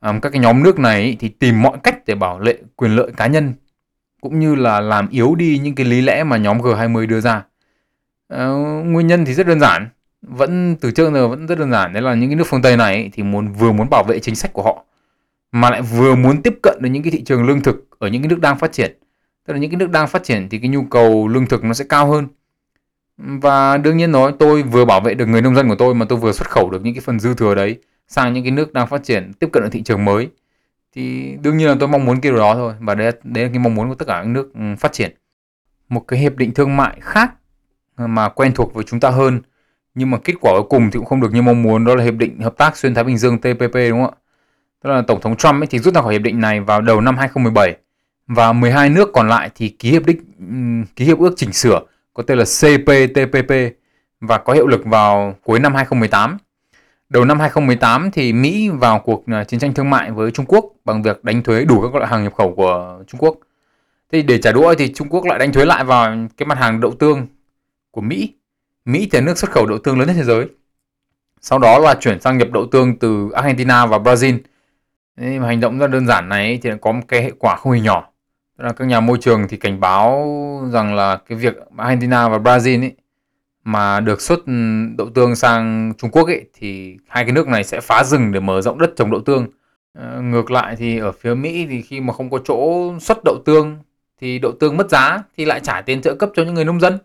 Um, các cái nhóm nước này ấy, thì tìm mọi cách để bảo vệ quyền lợi cá nhân cũng như là làm yếu đi những cái lý lẽ mà nhóm G20 đưa ra. Uh, nguyên nhân thì rất đơn giản, vẫn từ trước giờ vẫn rất đơn giản. Đấy là những cái nước phương Tây này ấy, thì muốn vừa muốn bảo vệ chính sách của họ mà lại vừa muốn tiếp cận đến những cái thị trường lương thực ở những cái nước đang phát triển. Tức là những cái nước đang phát triển thì cái nhu cầu lương thực nó sẽ cao hơn. Và đương nhiên nói tôi vừa bảo vệ được người nông dân của tôi mà tôi vừa xuất khẩu được những cái phần dư thừa đấy sang những cái nước đang phát triển tiếp cận được thị trường mới. Thì đương nhiên là tôi mong muốn cái điều đó thôi và đấy, đấy là cái mong muốn của tất cả các nước ừ, phát triển. Một cái hiệp định thương mại khác mà quen thuộc với chúng ta hơn nhưng mà kết quả cuối cùng thì cũng không được như mong muốn, đó là hiệp định hợp tác xuyên thái bình dương TPP đúng không ạ tức là tổng thống Trump ấy thì rút ra khỏi hiệp định này vào đầu năm 2017 và 12 nước còn lại thì ký hiệp định ký hiệp ước chỉnh sửa, có tên là CPTPP và có hiệu lực vào cuối năm 2018. Đầu năm 2018 thì Mỹ vào cuộc à, chiến tranh thương mại với Trung Quốc bằng việc đánh thuế đủ các loại hàng nhập khẩu của Trung Quốc. Thì để trả đũa thì Trung Quốc lại đánh thuế lại vào cái mặt hàng đậu tương của Mỹ. Mỹ là nước xuất khẩu đậu tương lớn nhất thế giới. Sau đó là chuyển sang nhập đậu tương từ Argentina và Brazil. Thế mà hành động rất đơn giản này thì có một cái hệ quả không hề nhỏ. Tức là các nhà môi trường thì cảnh báo rằng là cái việc Argentina và Brazil ấy mà được xuất ừ, đậu tương sang Trung Quốc ấy thì hai cái nước này sẽ phá rừng để mở rộng đất trồng đậu tương. À, ngược lại thì ở phía Mỹ thì khi mà không có chỗ xuất đậu tương thì đậu tương mất giá thì lại trả tiền trợ cấp cho những người nông dân.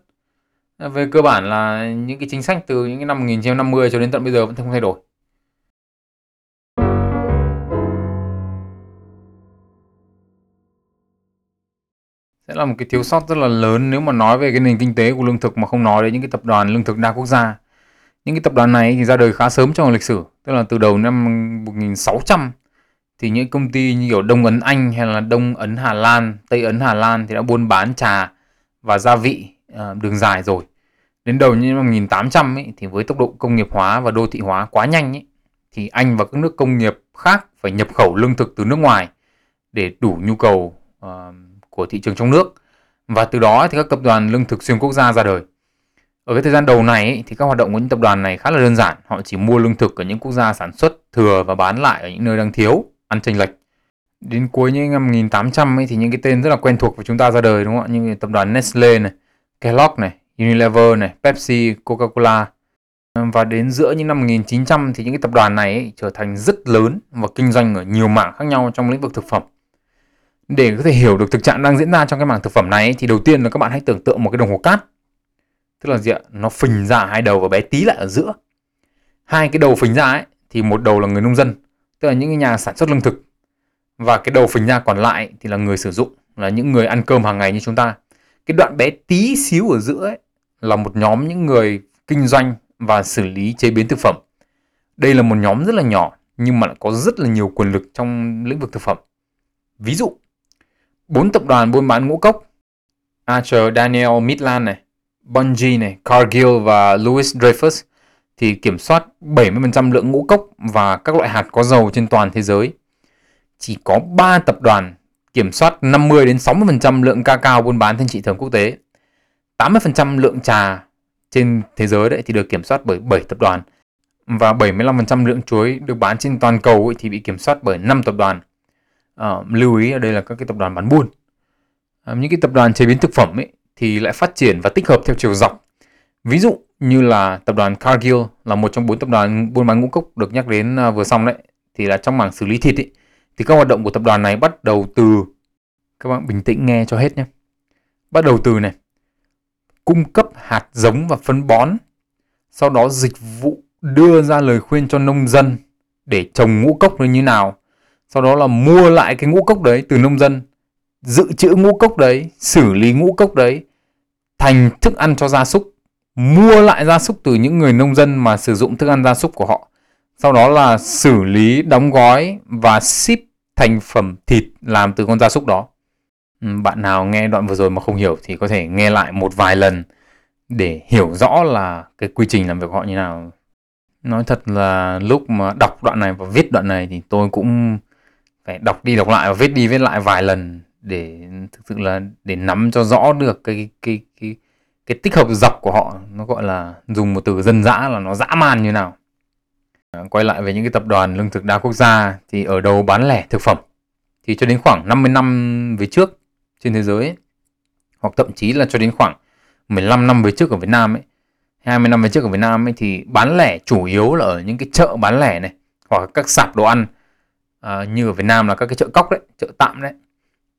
À, về cơ bản là những cái chính sách từ những cái năm 1950 cho đến tận bây giờ vẫn không thay đổi. sẽ là một cái thiếu sót rất là lớn nếu mà nói về cái nền kinh tế của lương thực mà không nói đến những cái tập đoàn lương thực đa quốc gia. Những cái tập đoàn này thì ra đời khá sớm trong lịch sử, tức là từ đầu năm 1600 thì những công ty như kiểu Đông Ấn Anh hay là Đông Ấn Hà Lan, Tây Ấn Hà Lan thì đã buôn bán trà và gia vị uh, đường dài rồi. Đến đầu những năm 1800 ấy, thì với tốc độ công nghiệp hóa và đô thị hóa quá nhanh ấy, thì Anh và các nước công nghiệp khác phải nhập khẩu lương thực từ nước ngoài để đủ nhu cầu uh, của thị trường trong nước và từ đó thì các tập đoàn lương thực xuyên quốc gia ra đời. Ở cái thời gian đầu này thì các hoạt động của những tập đoàn này khá là đơn giản, họ chỉ mua lương thực ở những quốc gia sản xuất thừa và bán lại ở những nơi đang thiếu, ăn chênh lệch. Đến cuối những năm 1800 ấy thì những cái tên rất là quen thuộc với chúng ta ra đời đúng không ạ? Như tập đoàn Nestle này, Kellogg này, Unilever này, Pepsi, Coca-Cola. Và đến giữa những năm 1900 thì những cái tập đoàn này ấy, trở thành rất lớn và kinh doanh ở nhiều mảng khác nhau trong lĩnh vực thực phẩm. Để có thể hiểu được thực trạng đang diễn ra trong cái mảng thực phẩm này thì đầu tiên là các bạn hãy tưởng tượng một cái đồng hồ cát. Tức là gì ạ? Nó phình ra hai đầu và bé tí lại ở giữa. Hai cái đầu phình ra ấy thì một đầu là người nông dân tức là những cái nhà sản xuất lương thực. Và cái đầu phình ra còn lại thì là người sử dụng là những người ăn cơm hàng ngày như chúng ta cái đoạn bé tí xíu ở giữa ấy là một nhóm những người kinh doanh và xử lý chế biến thực phẩm đây là một nhóm rất là nhỏ nhưng mà lại có rất là nhiều quyền lực trong lĩnh vực thực phẩm ví dụ bốn tập đoàn buôn bán ngũ cốc Archer Daniel Midland này, Bunge này, Cargill và Louis Dreyfus thì kiểm soát 70% lượng ngũ cốc và các loại hạt có dầu trên toàn thế giới. Chỉ có 3 tập đoàn kiểm soát 50 đến 60% lượng cacao buôn bán trên thị trường quốc tế. 80% lượng trà trên thế giới đấy thì được kiểm soát bởi 7 tập đoàn và 75% lượng chuối được bán trên toàn cầu ấy thì bị kiểm soát bởi 5 tập đoàn. À, lưu ý ở đây là các cái tập đoàn bán buôn. À, những cái tập đoàn chế biến thực phẩm ấy thì lại phát triển và tích hợp theo chiều dọc. Ví dụ như là tập đoàn Cargill là một trong bốn tập đoàn buôn bán ngũ cốc được nhắc đến ờ, vừa xong đấy thì là trong mảng xử lý thịt ấy, thì các hoạt động của tập đoàn này bắt đầu từ các bạn bình tĩnh nghe cho hết nhé. Bắt đầu từ này cung cấp hạt giống và phân bón, sau đó dịch vụ đưa ra lời khuyên cho nông dân để trồng ngũ cốc như thế nào, sau đó là mua lại cái ngũ cốc đấy từ nông dân, dự trữ ngũ cốc đấy, xử lý ngũ cốc đấy thành thức ăn cho gia súc, mua lại gia súc từ những người nông dân mà sử dụng thức ăn gia súc của họ, sau đó là xử lý, đóng gói và ship thành phẩm thịt làm từ con gia súc đó. Ừ, bạn nào nghe đoạn vừa rồi mà không hiểu thì có thể nghe lại một vài lần để hiểu rõ là cái quy trình làm việc của họ như nào. Nói thật là lúc mà đọc đoạn này và viết đoạn này thì tôi cũng phải đọc đi đọc lại và viết đi viết lại vài lần để thực sự là để nắm cho rõ được cái cái cái cái tích hợp dọc của họ nó gọi là dùng một từ dân dã là nó dã man như nào quay lại về những cái tập đoàn lương thực đa quốc gia thì ở đầu bán lẻ thực phẩm. Thì cho đến khoảng 50 năm về trước trên thế giới ấy, hoặc thậm chí là cho đến khoảng 15 năm về trước ở Việt Nam ấy 20 năm về trước ở Việt Nam ấy thì bán lẻ chủ yếu là ở những cái chợ bán lẻ này hoặc các sạp đồ ăn à, như ở Việt Nam là các cái chợ cóc đấy chợ tạm đấy.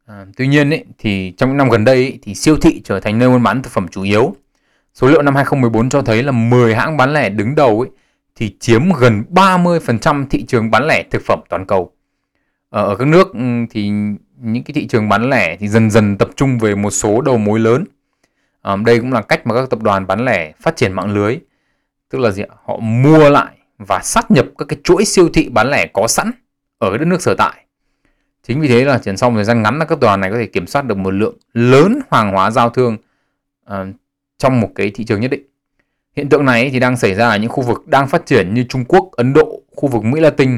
À, tuy nhiên ấy, thì trong những năm gần đây ấy, thì siêu thị trở thành nơi buôn bán thực phẩm chủ yếu. Số liệu năm 2014 cho thấy là 10 hãng bán lẻ đứng đầu ấy, thì chiếm gần 30% thị trường bán lẻ thực phẩm toàn cầu. Ờ, ở, các nước ừ, thì những cái thị trường bán lẻ thì dần dần tập trung về một số đầu mối lớn. À, đây cũng là cách mà các tập đoàn bán lẻ phát triển mạng lưới. Tức là gì họ mua lại và sát nhập các cái chuỗi siêu thị bán lẻ có sẵn ở cái đất nước sở tại. Chính vì thế là chỉ sau một thời gian ngắn là các đoàn này có thể kiểm soát được một lượng lớn hàng hóa giao thương uh, trong một cái thị trường nhất định hiện tượng này thì đang xảy ra ở những khu vực đang phát triển như Trung Quốc, Ấn Độ, khu vực Mỹ Latin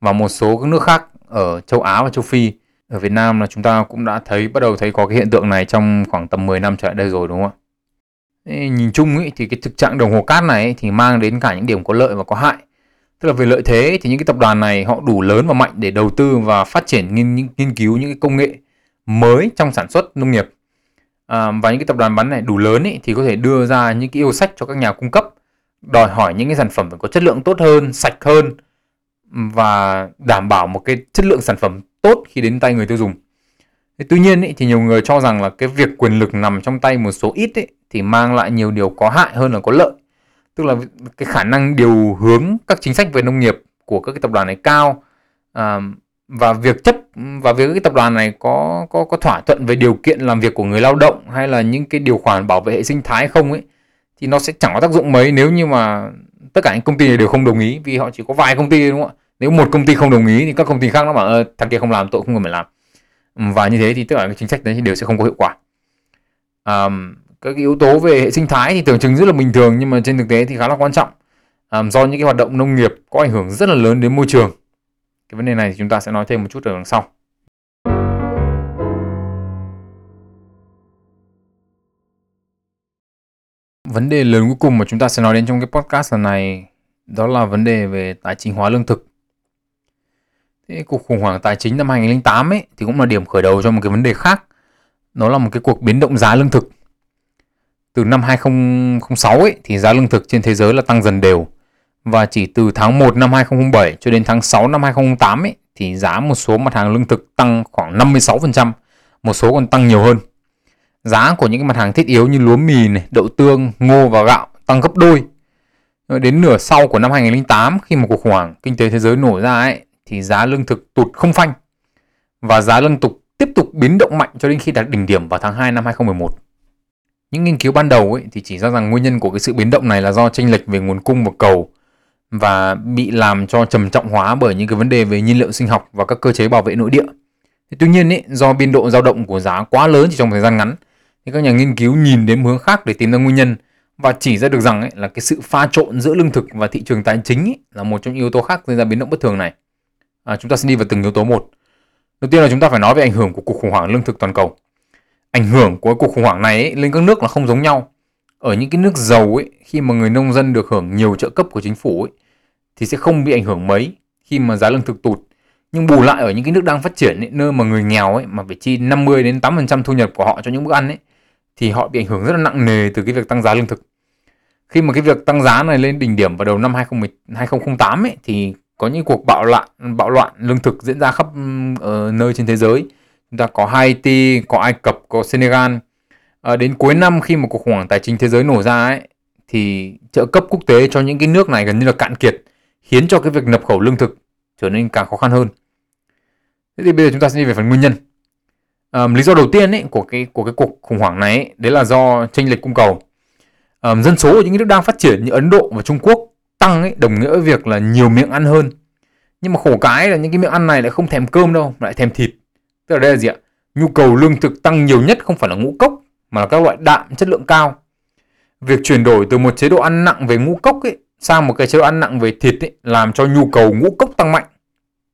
và một số các nước khác ở châu Á và châu Phi ở Việt Nam là chúng ta cũng đã thấy bắt đầu thấy có cái hiện tượng này trong khoảng tầm 10 năm trở lại đây rồi đúng không ạ? Nhìn chung ý, thì cái thực trạng đồng hồ cát này thì mang đến cả những điểm có lợi và có hại. Tức là về lợi thế thì những cái tập đoàn này họ đủ lớn và mạnh để đầu tư và phát triển nghiên, nghiên cứu những cái công nghệ mới trong sản xuất nông nghiệp. À, và những cái tập đoàn bán này đủ lớn ý, thì có thể đưa ra những cái yêu sách cho các nhà cung cấp đòi hỏi những cái sản phẩm phải có chất lượng tốt hơn, sạch hơn và đảm bảo một cái chất lượng sản phẩm tốt khi đến tay người tiêu dùng. Thế tuy nhiên ý, thì nhiều người cho rằng là cái việc quyền lực nằm trong tay một số ít ý, thì mang lại nhiều điều có hại hơn là có lợi. Tức là cái khả năng điều hướng các chính sách về nông nghiệp của các cái tập đoàn này cao à, và việc chấp và việc cái tập đoàn này có có có thỏa thuận về điều kiện làm việc của người lao động hay là những cái điều khoản bảo vệ hệ sinh thái không ấy thì nó sẽ chẳng có tác dụng mấy nếu như mà tất cả những công ty này đều không đồng ý vì họ chỉ có vài công ty đúng không ạ? Nếu một công ty không đồng ý thì các công ty khác nó bảo thằng kia không làm tội không cần phải làm. Và như thế thì tất cả các chính sách đấy thì đều sẽ không có hiệu quả. À, các yếu tố về hệ sinh thái thì tưởng chừng rất là bình thường nhưng mà trên thực tế thì khá là quan trọng. À, do những cái hoạt động nông nghiệp có ảnh hưởng rất là lớn đến môi trường cái vấn đề này thì chúng ta sẽ nói thêm một chút ở đằng sau vấn đề lớn cuối cùng mà chúng ta sẽ nói đến trong cái podcast lần này, đó là vấn đề về tài chính hóa lương thực Thế cuộc khủng hoảng tài chính năm 2008 ấy, thì cũng là điểm khởi đầu cho một cái vấn đề khác. Nó là một cái cuộc biến động giá lương thực. Từ năm 2006 ấy, thì giá lương thực trên thế giới là tăng dần đều. Và chỉ từ tháng 1 năm 2007 cho đến tháng 6 năm 2008 ấy thì giá một số mặt hàng lương thực tăng khoảng 56%, một số còn tăng nhiều hơn. Giá của những cái mặt hàng thiết yếu như lúa mì này, đậu tương, ngô và gạo tăng gấp đôi. Đến nửa sau của năm 2008 khi một cuộc khủng hoảng kinh tế thế giới nổ ra ấy thì giá lương thực tụt không phanh và giá lương thực tiếp tục biến động mạnh cho đến khi đạt đỉnh điểm vào tháng 2 năm 2011. Những nghiên cứu ban đầu ấy thì chỉ ra rằng nguyên nhân của cái sự biến động này là do chênh lệch về nguồn cung và cầu và bị làm cho trầm trọng hóa bởi những cái vấn đề về nhiên liệu sinh học và các cơ chế bảo vệ nội địa. Tuy nhiên ý, do biên độ dao động của giá quá lớn chỉ trong thời gian ngắn thì các nhà nghiên cứu nhìn đến hướng khác để tìm ra nguyên nhân và chỉ ra được rằng ấy, là cái sự pha trộn giữa lương thực và thị trường tài chính ấy, là một trong những yếu tố khác gây ra biến động bất thường này. À, chúng ta sẽ đi vào từng yếu tố một. Đầu tiên là chúng ta phải nói về ảnh hưởng của cuộc khủng hoảng lương thực toàn cầu. Ảnh hưởng của cuộc khủng hoảng này ấy, lên các nước là không giống nhau. Ở những cái nước giàu ấy, khi mà người nông dân được hưởng nhiều trợ cấp của chính phủ ấy, thì sẽ không bị ảnh hưởng mấy khi mà giá lương thực tụt. Nhưng bù lại ở những cái nước đang phát triển ấy, nơi mà người nghèo ấy mà phải chi 50 đến 8% thu nhập của họ cho những bữa ăn ấy thì họ bị ảnh hưởng rất là nặng nề từ cái việc tăng giá lương thực. Khi mà cái việc tăng giá này lên đỉnh điểm vào đầu năm 2010, 2008 ấy thì có những cuộc bạo loạn bạo loạn lương thực diễn ra khắp ở ờ, nơi trên thế giới. Chúng ta có Haiti, có Ai Cập, có Senegal. À, đến cuối năm khi mà cuộc khủng hoảng tài chính thế giới nổ ra ấy thì trợ cấp quốc tế cho những cái nước này gần như là cạn kiệt, khiến cho cái việc nhập khẩu lương thực trở nên càng khó khăn hơn. Thế thì bây giờ chúng ta sẽ đi về phần nguyên nhân. Um, lý do đầu tiên ấy, của cái của cái cuộc khủng hoảng này ấy, đấy là do chênh lệch cung cầu. Um, dân số ở những nước đang phát triển như Ấn Độ và Trung Quốc tăng ấy, đồng nghĩa với việc là nhiều miệng ăn hơn. Nhưng mà khổ cái là những cái miệng ăn này lại không thèm cơm đâu, lại thèm thịt. Tức là đây là gì ạ? Nhu cầu lương thực tăng nhiều nhất không phải là ngũ cốc mà là các loại đạm chất lượng cao. Việc chuyển đổi từ một chế độ ăn nặng về ngũ cốc ấy sang một cái chế độ ăn nặng về thịt ấy làm cho nhu cầu ngũ cốc tăng mạnh.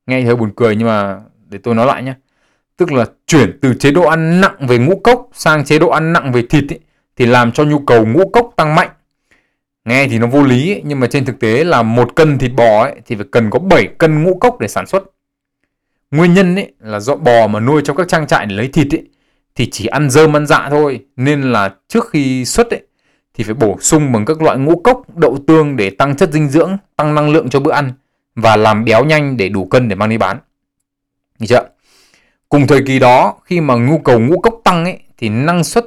Nghe hơi buồn cười nhưng mà để tôi nói lại nhé tức là chuyển từ chế độ ăn nặng về ngũ cốc sang chế độ ăn nặng về thịt ấy, thì làm cho nhu cầu ngũ cốc tăng mạnh nghe thì nó vô lý ấy, nhưng mà trên thực tế là một cân thịt bò ấy, thì phải cần có 7 cân ngũ cốc để sản xuất nguyên nhân ấy là do bò mà nuôi trong các trang trại để lấy thịt ấy, thì chỉ ăn dơm ăn dạ thôi nên là trước khi xuất ấy, thì phải bổ sung bằng các loại ngũ cốc đậu tương để tăng chất dinh dưỡng tăng năng lượng cho bữa ăn và làm béo nhanh để đủ cân để mang đi bán Được chưa? Cùng thời kỳ đó, khi mà nhu cầu ngũ cốc tăng ấy, thì năng suất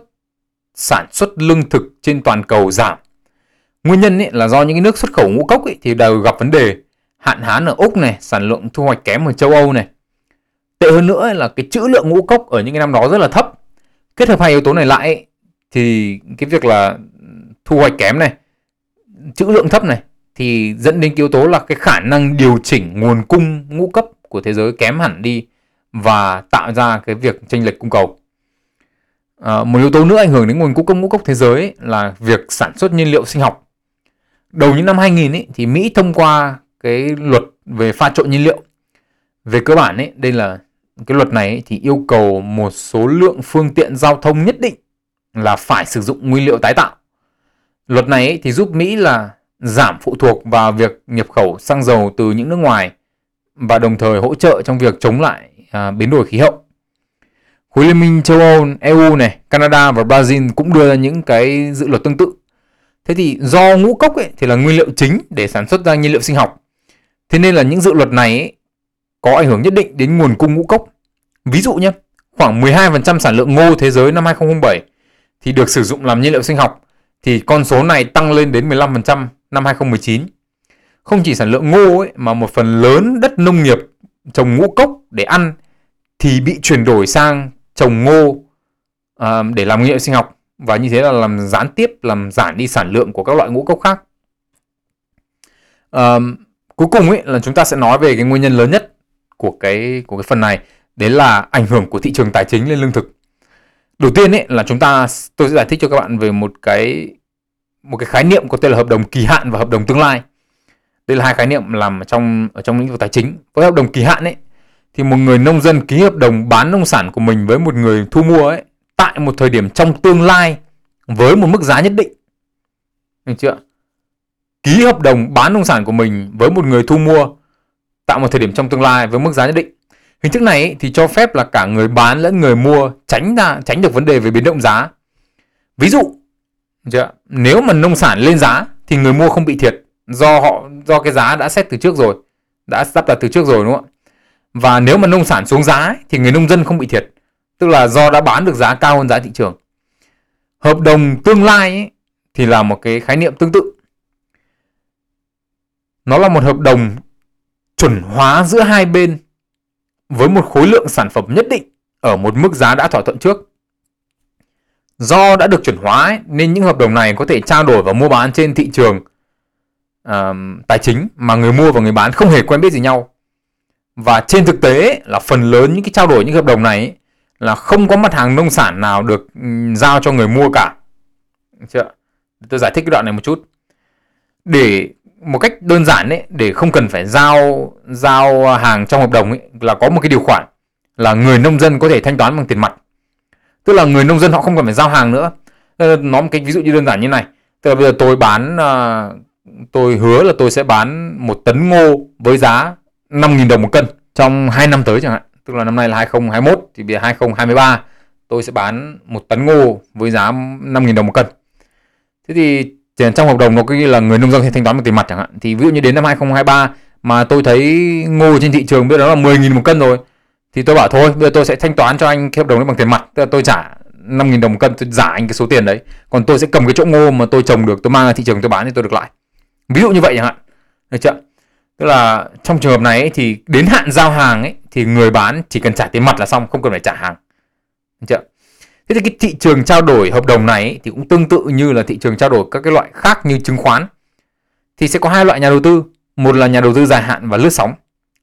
sản xuất lương thực trên toàn cầu giảm. Nguyên nhân ấy là do những cái nước xuất khẩu ngũ cốc ấy, thì đều gặp vấn đề hạn hán ở Úc này, sản lượng thu hoạch kém ở châu Âu này. Tệ hơn nữa là cái trữ lượng ngũ cốc ở những cái năm đó rất là thấp. Kết hợp hai yếu tố này lại ấy, thì cái việc là thu hoạch kém này, trữ lượng thấp này thì dẫn đến cái yếu tố là cái khả năng điều chỉnh nguồn cung ngũ cấp của thế giới kém hẳn đi và tạo ra cái việc chênh lệch cung cầu. À, một yếu tố nữa ảnh hưởng đến nguồn cung cấp ngũ cốc thế giới ấy, là việc sản xuất nhiên liệu sinh học. Đầu những năm 2000 ấy, thì Mỹ thông qua cái luật về pha trộn nhiên liệu. Về cơ bản ấy, đây là cái luật này ấy, thì yêu cầu một số lượng phương tiện giao thông nhất định là phải sử dụng nguyên liệu tái tạo. Luật này ấy, thì giúp Mỹ là giảm phụ thuộc vào việc nhập khẩu xăng dầu từ những nước ngoài và đồng thời hỗ trợ trong việc chống lại à, biến đổi khí hậu. Khối Liên minh châu Âu, EU này, Canada và Brazil cũng đưa ra những cái dự luật tương tự. Thế thì do ngũ cốc ấy, thì là nguyên liệu chính để sản xuất ra nhiên liệu sinh học. Thế nên là những dự luật này ấy, có ảnh hưởng nhất định đến nguồn cung ngũ cốc. Ví dụ nhé, khoảng 12% sản lượng ngô thế giới năm 2007 thì được sử dụng làm nhiên liệu sinh học thì con số này tăng lên đến 15% năm 2019. Không chỉ sản lượng ngô ấy, mà một phần lớn đất nông nghiệp trồng ngũ cốc để ăn thì bị chuyển đổi sang trồng ngô uh, để làm nhiên liệu sinh học và như thế là làm gián tiếp làm giảm đi sản lượng của các loại ngũ cốc khác. Uh, cuối cùng ấy là chúng ta sẽ nói về cái nguyên nhân lớn nhất của cái của cái phần này, đấy là ảnh hưởng của thị trường tài chính lên lương thực. Đầu tiên ấy, là chúng ta, tôi sẽ giải thích cho các bạn về một cái một cái khái niệm có tên là hợp đồng kỳ hạn và hợp đồng tương lai. Đây là hai khái niệm làm trong, ở trong lĩnh vực tài chính. Với hợp đồng kỳ hạn ấy, thì một người nông dân ký hợp đồng bán nông sản của mình với một người thu mua ấy, tại một thời điểm trong tương lai với một mức giá nhất định. Được chưa? Ký hợp đồng bán nông sản của mình với một người thu mua tại một thời điểm trong tương lai với mức giá nhất định. Hình thức này thì cho phép là cả người bán lẫn người mua tránh ra tránh được vấn đề về biến động giá. Ví dụ chưa? nếu mà nông sản lên giá thì người mua không bị thiệt do họ do cái giá đã xét từ trước rồi đã sắp đặt từ trước rồi đúng không ạ? Và nếu mà nông sản xuống giá thì người nông dân không bị thiệt tức là do đã bán được giá cao hơn giá thị trường. Hợp đồng tương lai ấy, thì là một cái khái niệm tương tự. Nó là một hợp đồng chuẩn hóa giữa hai bên với một khối lượng sản phẩm nhất định ở một mức giá đã thỏa thuận trước do đã được chuẩn hóa ấy, nên những hợp đồng này có thể trao đổi và mua bán trên thị trường uh, tài chính mà người mua và người bán không hề quen biết gì nhau và trên thực tế là phần lớn những cái trao đổi những hợp đồng này là không có mặt hàng nông sản nào được giao cho người mua cả. Chưa? Tôi giải thích cái đoạn này một chút. Để một cách đơn giản ấy, để không cần phải giao giao hàng trong hợp đồng ấy, là có một cái điều khoản là người nông dân có thể thanh toán bằng tiền mặt. Tức là người nông dân họ không cần phải giao hàng nữa. Nói một cách ví dụ như đơn giản như này. Tức là bây giờ tôi bán à, tôi hứa là tôi sẽ bán một tấn ngô với giá 5.000 đồng một cân trong 2 năm tới chẳng hạn. Tức là năm nay là 2021 thì bây giờ 2023 tôi sẽ bán một tấn ngô với giá 5.000 đồng một cân. Thế thì trong hợp đồng nó ghi như là người nông dân sẽ thanh toán bằng tiền mặt chẳng hạn. Thì ví dụ như đến năm 2023 mà tôi thấy ngô trên thị trường bây giờ nó là 10.000 một cân rồi thì tôi bảo thôi bây giờ tôi sẽ thanh toán cho anh cái hợp đồng đấy bằng tiền mặt. Tức là tôi trả 5.000 đồng một cân tôi giả anh cái số tiền đấy. Còn tôi sẽ cầm cái chỗ ngô mà tôi trồng được tôi mang ra thị trường tôi bán thì tôi được lại. Ví dụ như vậy chẳng hạn. Được chưa? Tức là trong trường hợp này ấy, thì đến hạn giao hàng ấy thì người bán chỉ cần trả tiền mặt là xong không cần phải trả hàng. Được chưa? Thế thì cái thị trường trao đổi hợp đồng này ấy, thì cũng tương tự như là thị trường trao đổi các cái loại khác như chứng khoán. Thì sẽ có hai loại nhà đầu tư. Một là nhà đầu tư dài hạn và lướt sóng.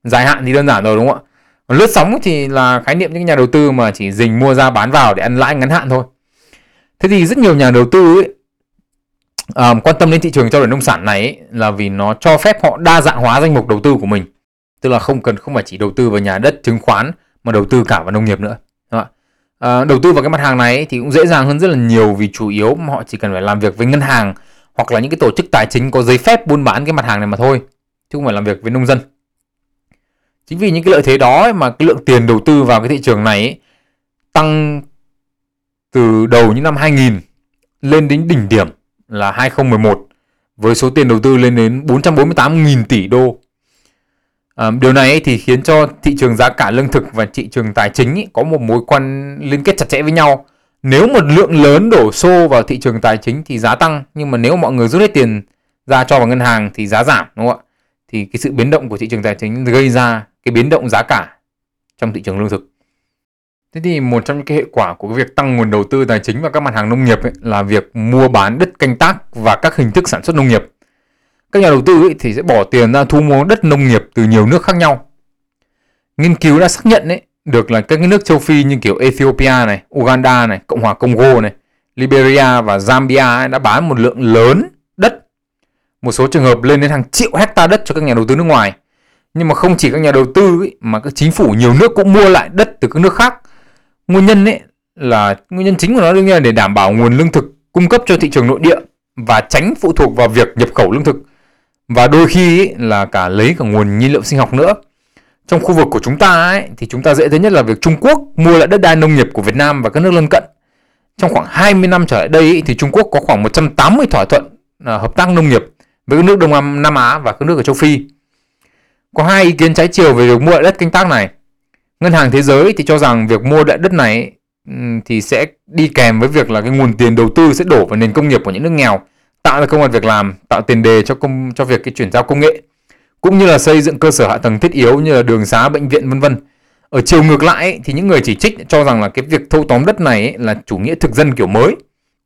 Dài hạn thì đơn giản rồi đúng không ạ? Còn lướt sóng thì là khái niệm những nhà đầu tư mà chỉ dình mua ra bán vào để ăn lãi ngắn hạn thôi. Thế thì rất nhiều nhà đầu tư ấy, um, quan tâm đến thị trường trao đổi nông sản này ấy, là vì nó cho phép họ đa dạng hóa danh mục đầu tư của mình. Tức là không cần không phải chỉ đầu tư vào nhà đất chứng khoán mà đầu tư cả vào nông nghiệp nữa. À, đầu tư vào cái mặt hàng này thì cũng dễ dàng hơn rất là nhiều vì chủ yếu họ chỉ cần phải làm việc với ngân hàng hoặc là những cái tổ chức tài chính có giấy phép buôn bán cái mặt hàng này mà thôi chứ không phải làm việc với nông dân chính vì những cái lợi thế đó ấy, mà cái lượng tiền đầu tư vào cái thị trường này ấy, tăng từ đầu những năm 2000 lên đến đỉnh điểm là 2011 với số tiền đầu tư lên đến 448.000 tỷ đô. À, điều này thì khiến cho thị trường giá cả lương thực và thị trường tài chính có một mối quan liên kết chặt chẽ với nhau. Nếu một lượng lớn đổ xô vào thị trường tài chính thì giá tăng, nhưng mà nếu mọi người rút hết tiền ra cho vào ngân hàng thì giá giảm đúng không ạ? Thì cái sự biến động của thị trường tài chính gây ra cái biến động giá cả trong thị trường lương thực. Thế thì một trong những cái hệ quả của cái việc tăng nguồn đầu tư tài chính vào các mặt hàng nông nghiệp ấy, là việc mua bán đất canh tác và các hình thức sản xuất nông nghiệp. Các nhà đầu tư ấy thì sẽ bỏ tiền ra thu mua đất nông nghiệp từ nhiều nước khác nhau. Nghiên cứu đã xác nhận ấy, được là các cái nước châu Phi như kiểu Ethiopia này, Uganda này, Cộng hòa Congo này, Liberia và Zambia ấy đã bán một lượng lớn đất. Một số trường hợp lên đến hàng triệu hecta đất cho các nhà đầu tư nước ngoài. Nhưng mà không chỉ các nhà đầu tư ấy, mà các chính phủ nhiều nước cũng mua lại đất từ các nước khác nguyên nhân ấy là nguyên nhân chính của nó đương nhiên là để đảm bảo nguồn lương thực cung cấp cho thị trường nội địa và tránh phụ thuộc vào việc nhập khẩu lương thực và đôi khi ý, là cả lấy cả nguồn nhiên liệu sinh học nữa. Trong khu vực của chúng ta ấy, thì chúng ta dễ thấy nhất là việc Trung Quốc mua lại đất đai nông nghiệp của Việt Nam và các nước lân cận. Trong khoảng 20 năm trở lại đây ấy, thì Trung Quốc có khoảng 180 thỏa thuận à, hợp tác nông nghiệp với các nước Đông Nam, Nam Á và các nước ở châu Phi. Có hai ý kiến trái chiều về việc mua lại đất canh tác này. Ngân hàng Thế giới thì cho rằng việc mua lại đất này thì sẽ đi kèm với việc là cái nguồn tiền đầu tư sẽ đổ vào nền công nghiệp của những nước nghèo, tạo ra công an việc làm, tạo tiền đề cho công cho việc cái chuyển giao công nghệ, cũng như là xây dựng cơ sở hạ tầng thiết yếu như là đường xá, bệnh viện vân vân. Ở chiều ngược lại thì những người chỉ trích cho rằng là cái việc thâu tóm đất này là chủ nghĩa thực dân kiểu mới.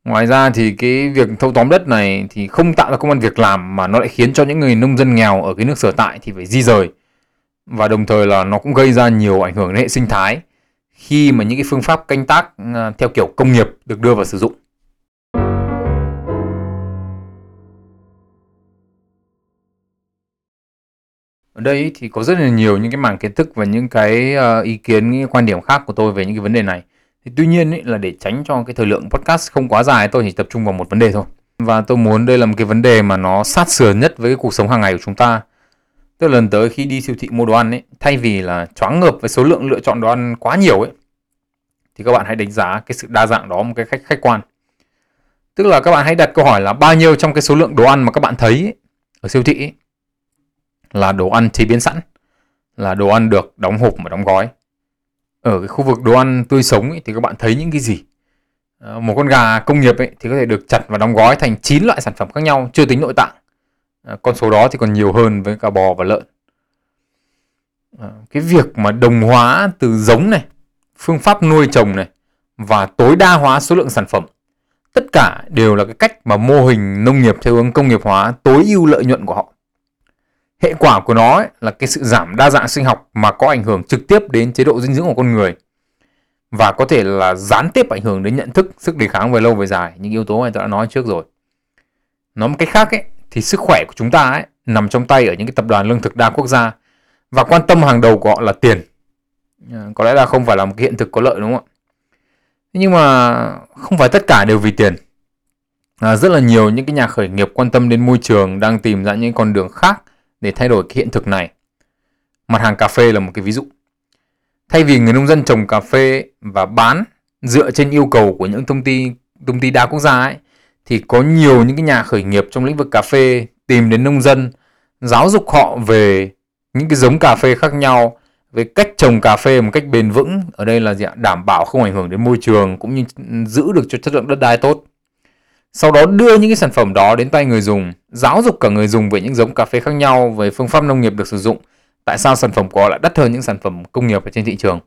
Ngoài ra thì cái việc thâu tóm đất này thì không tạo ra công an việc làm mà nó lại khiến cho những người nông dân nghèo ở cái nước sở tại thì phải di rời và đồng thời là nó cũng gây ra nhiều ảnh hưởng đến hệ sinh thái khi mà những cái phương pháp canh tác à, theo kiểu công nghiệp được đưa vào sử dụng. Ở đây thì có rất là nhiều những cái mảng kiến thức và những cái ờ, ý kiến, những cái quan điểm khác của tôi về những cái vấn đề này. Thì tuy nhiên ý, là để tránh cho cái thời lượng podcast không quá dài, tôi chỉ tập trung vào một vấn đề thôi. Và tôi muốn đây là một cái vấn đề mà nó sát sườn nhất với cái cuộc sống hàng ngày của chúng ta Tức là lần tới khi đi siêu thị mua đồ ăn ấy, thay vì là choáng ngợp với số lượng lựa chọn đồ ăn quá nhiều ấy, thì các bạn hãy đánh giá cái sự đa dạng đó một cái khách khách quan. Tức là các bạn hãy đặt câu hỏi là bao nhiêu trong cái số lượng đồ ăn mà các bạn thấy ấy, ở siêu thị ấy, là đồ ăn chế biến sẵn, là đồ ăn được đóng hộp và đóng gói. Ở cái khu vực đồ ăn tươi sống ấy, thì các bạn thấy những cái gì? Ờ, một con gà công nghiệp ấy, thì có thể được chặt và đóng gói thành 9 loại sản phẩm khác nhau, chưa tính nội tạng ờ, con số đó thì còn nhiều hơn với cả bò và lợn ờ, cái việc mà đồng hóa từ giống này phương pháp nuôi trồng này và tối đa hóa số lượng sản phẩm tất cả đều là cái cách mà mô hình nông nghiệp theo hướng công nghiệp hóa tối ưu lợi nhuận của họ hệ quả của nó ấy là cái sự giảm đa dạng sinh học mà có ảnh hưởng trực tiếp đến chế độ dinh dưỡng của con người và có thể là gián tiếp ảnh hưởng đến nhận thức, sức đề kháng về lâu về dài. Những yếu tố này tôi đã nói trước rồi. Nói một cách khác ấy, thì sức khỏe của chúng ta ấy, nằm trong tay ở những cái tập đoàn lương thực đa quốc gia và quan tâm hàng đầu của họ là tiền. À, có lẽ là không phải là một cái hiện thực có lợi đúng không ạ? Nhưng mà không phải tất cả đều vì tiền. À, rất là nhiều những cái nhà khởi nghiệp quan tâm đến môi trường đang tìm ra những con đường khác để thay đổi cái hiện thực này. Mặt hàng cà phê là một cái ví dụ. Thay vì người nông dân trồng cà phê và bán dựa trên yêu cầu của những công ty công ty đa quốc gia ấy, thì có nhiều những cái nhà khởi nghiệp trong lĩnh vực cà phê tìm đến nông dân, giáo dục họ về những cái giống cà phê khác nhau, về cách trồng cà phê một cách bền vững ở đây là gì ạ? đảm bảo không ảnh hưởng đến môi trường cũng như giữ được cho chất lượng đất đai tốt sau đó đưa những cái sản phẩm đó đến tay người dùng, giáo dục cả người dùng về những giống cà phê khác nhau, về phương pháp nông nghiệp được sử dụng. Tại sao sản phẩm của họ lại đắt hơn những sản phẩm công nghiệp ở trên thị trường?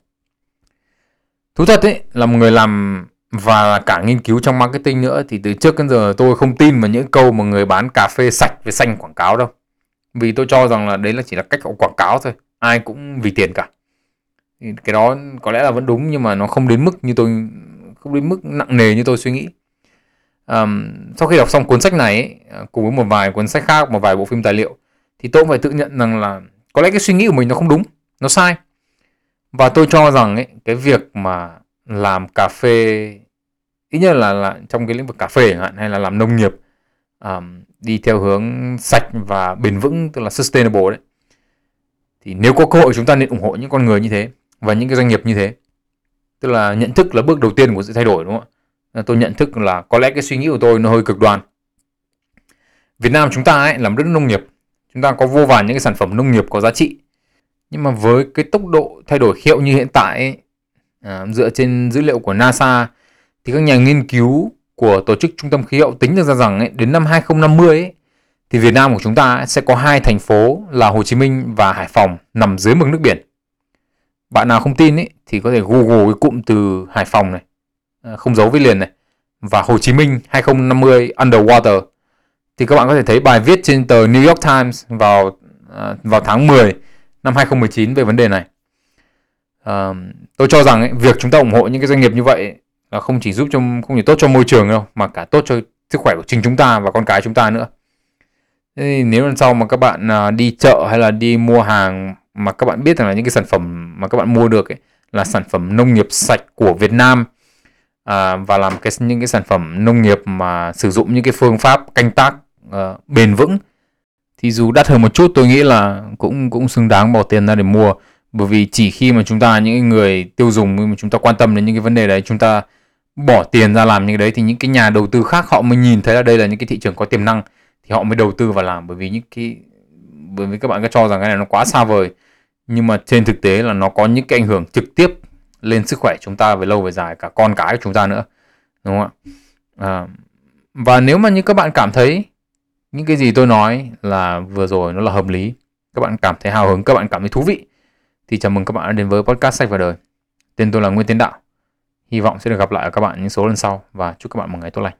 Thú thật ấy, là một người làm và cả nghiên cứu trong marketing nữa, thì từ trước đến giờ tôi không tin vào những câu mà người bán cà phê sạch với xanh quảng cáo đâu. Vì tôi cho rằng là đấy là chỉ là cách họ quảng cáo thôi, ai cũng vì tiền cả. Thì cái đó có lẽ là vẫn đúng, nhưng mà nó không đến mức như tôi, không đến mức nặng nề như tôi suy nghĩ um, sau khi đọc xong cuốn sách này ấy, cùng với một vài cuốn sách khác một vài bộ phim tài liệu thì tôi cũng phải tự nhận rằng là có lẽ cái suy nghĩ của mình nó không đúng nó sai. Và tôi cho rằng ấy, cái việc mà làm cà phê ít nhất là, là trong cái lĩnh vực cà phê chẳng hạn hay là làm nông nghiệp um, đi theo hướng sạch và bền vững tức là sustainable đấy thì nếu có cơ hội chúng ta nên ủng hộ những con người như thế và những cái doanh nghiệp như thế tức là nhận thức là bước đầu tiên của sự thay đổi đúng không ạ? Tôi nhận thức là có lẽ cái suy nghĩ của tôi nó hơi cực đoan. Việt Nam chúng ta ấy làm đất nông nghiệp. Chúng ta có vô vàn những cái sản phẩm nông nghiệp có giá trị. Nhưng mà với cái tốc độ thay đổi khí hậu như hiện tại ấy, à, dựa trên dữ liệu của NASA thì các nhà nghiên cứu của tổ chức trung tâm khí hậu tính được ra rằng ấy, đến năm 2050 ấy, thì Việt Nam của chúng ta sẽ có hai thành phố là Hồ Chí Minh và Hải Phòng nằm dưới mực nước biển. Bạn nào không tin ấy, thì có thể google cái cụm từ Hải Phòng này, Ờ, không giấu với liền này, và Hồ Chí Minh 2050 underwater. Thì các bạn có thể thấy bài viết trên tờ New York Times vào ờ, vào tháng 10 năm 2019 về vấn đề này. À, tôi cho rằng ấy, việc chúng ta ủng hộ những cái doanh nghiệp như vậy là không chỉ giúp cho không chỉ tốt cho môi trường đâu mà cả tốt cho sức khỏe của chính chúng ta và con cái chúng ta nữa. Thế nếu lần sau mà các bạn à, đi chợ hay là đi mua hàng mà các bạn biết rằng là những cái sản phẩm mà các bạn mua được ấy, là sản phẩm nông nghiệp sạch của Việt Nam à, và làm cái những cái sản phẩm nông nghiệp mà sử dụng những cái phương pháp canh tác à, bền vững. Thì dù đắt hơn một chút tôi nghĩ là cũng cũng xứng đáng bỏ tiền ra để mua. Bởi vì chỉ khi mà chúng ta những người tiêu dùng mà chúng ta quan tâm đến những cái vấn đề đấy chúng ta bỏ tiền ra làm những cái đấy thì những cái nhà đầu tư khác họ mới nhìn thấy là đây là những cái thị trường có tiềm năng thì họ mới đầu tư vào làm. Bởi vì những cái bởi vì các bạn cứ cho rằng cái này nó quá xa vời. Nhưng mà trên thực tế là nó có những cái ảnh hưởng trực tiếp lên sức khỏe chúng ta về lâu về dài cả con cái của chúng ta nữa đúng không ạ? À, và nếu mà như các bạn cảm thấy những cái gì tôi nói là vừa rồi nó là hợp lý các bạn cảm thấy hào hứng các bạn cảm thấy thú vị thì chào mừng các bạn đã đến với podcast sách và đời. Tên tôi là nguyễn Tiến Đạo. Hy vọng sẽ được gặp lại các bạn những số lần sau và chúc các bạn một ngày tốt lành.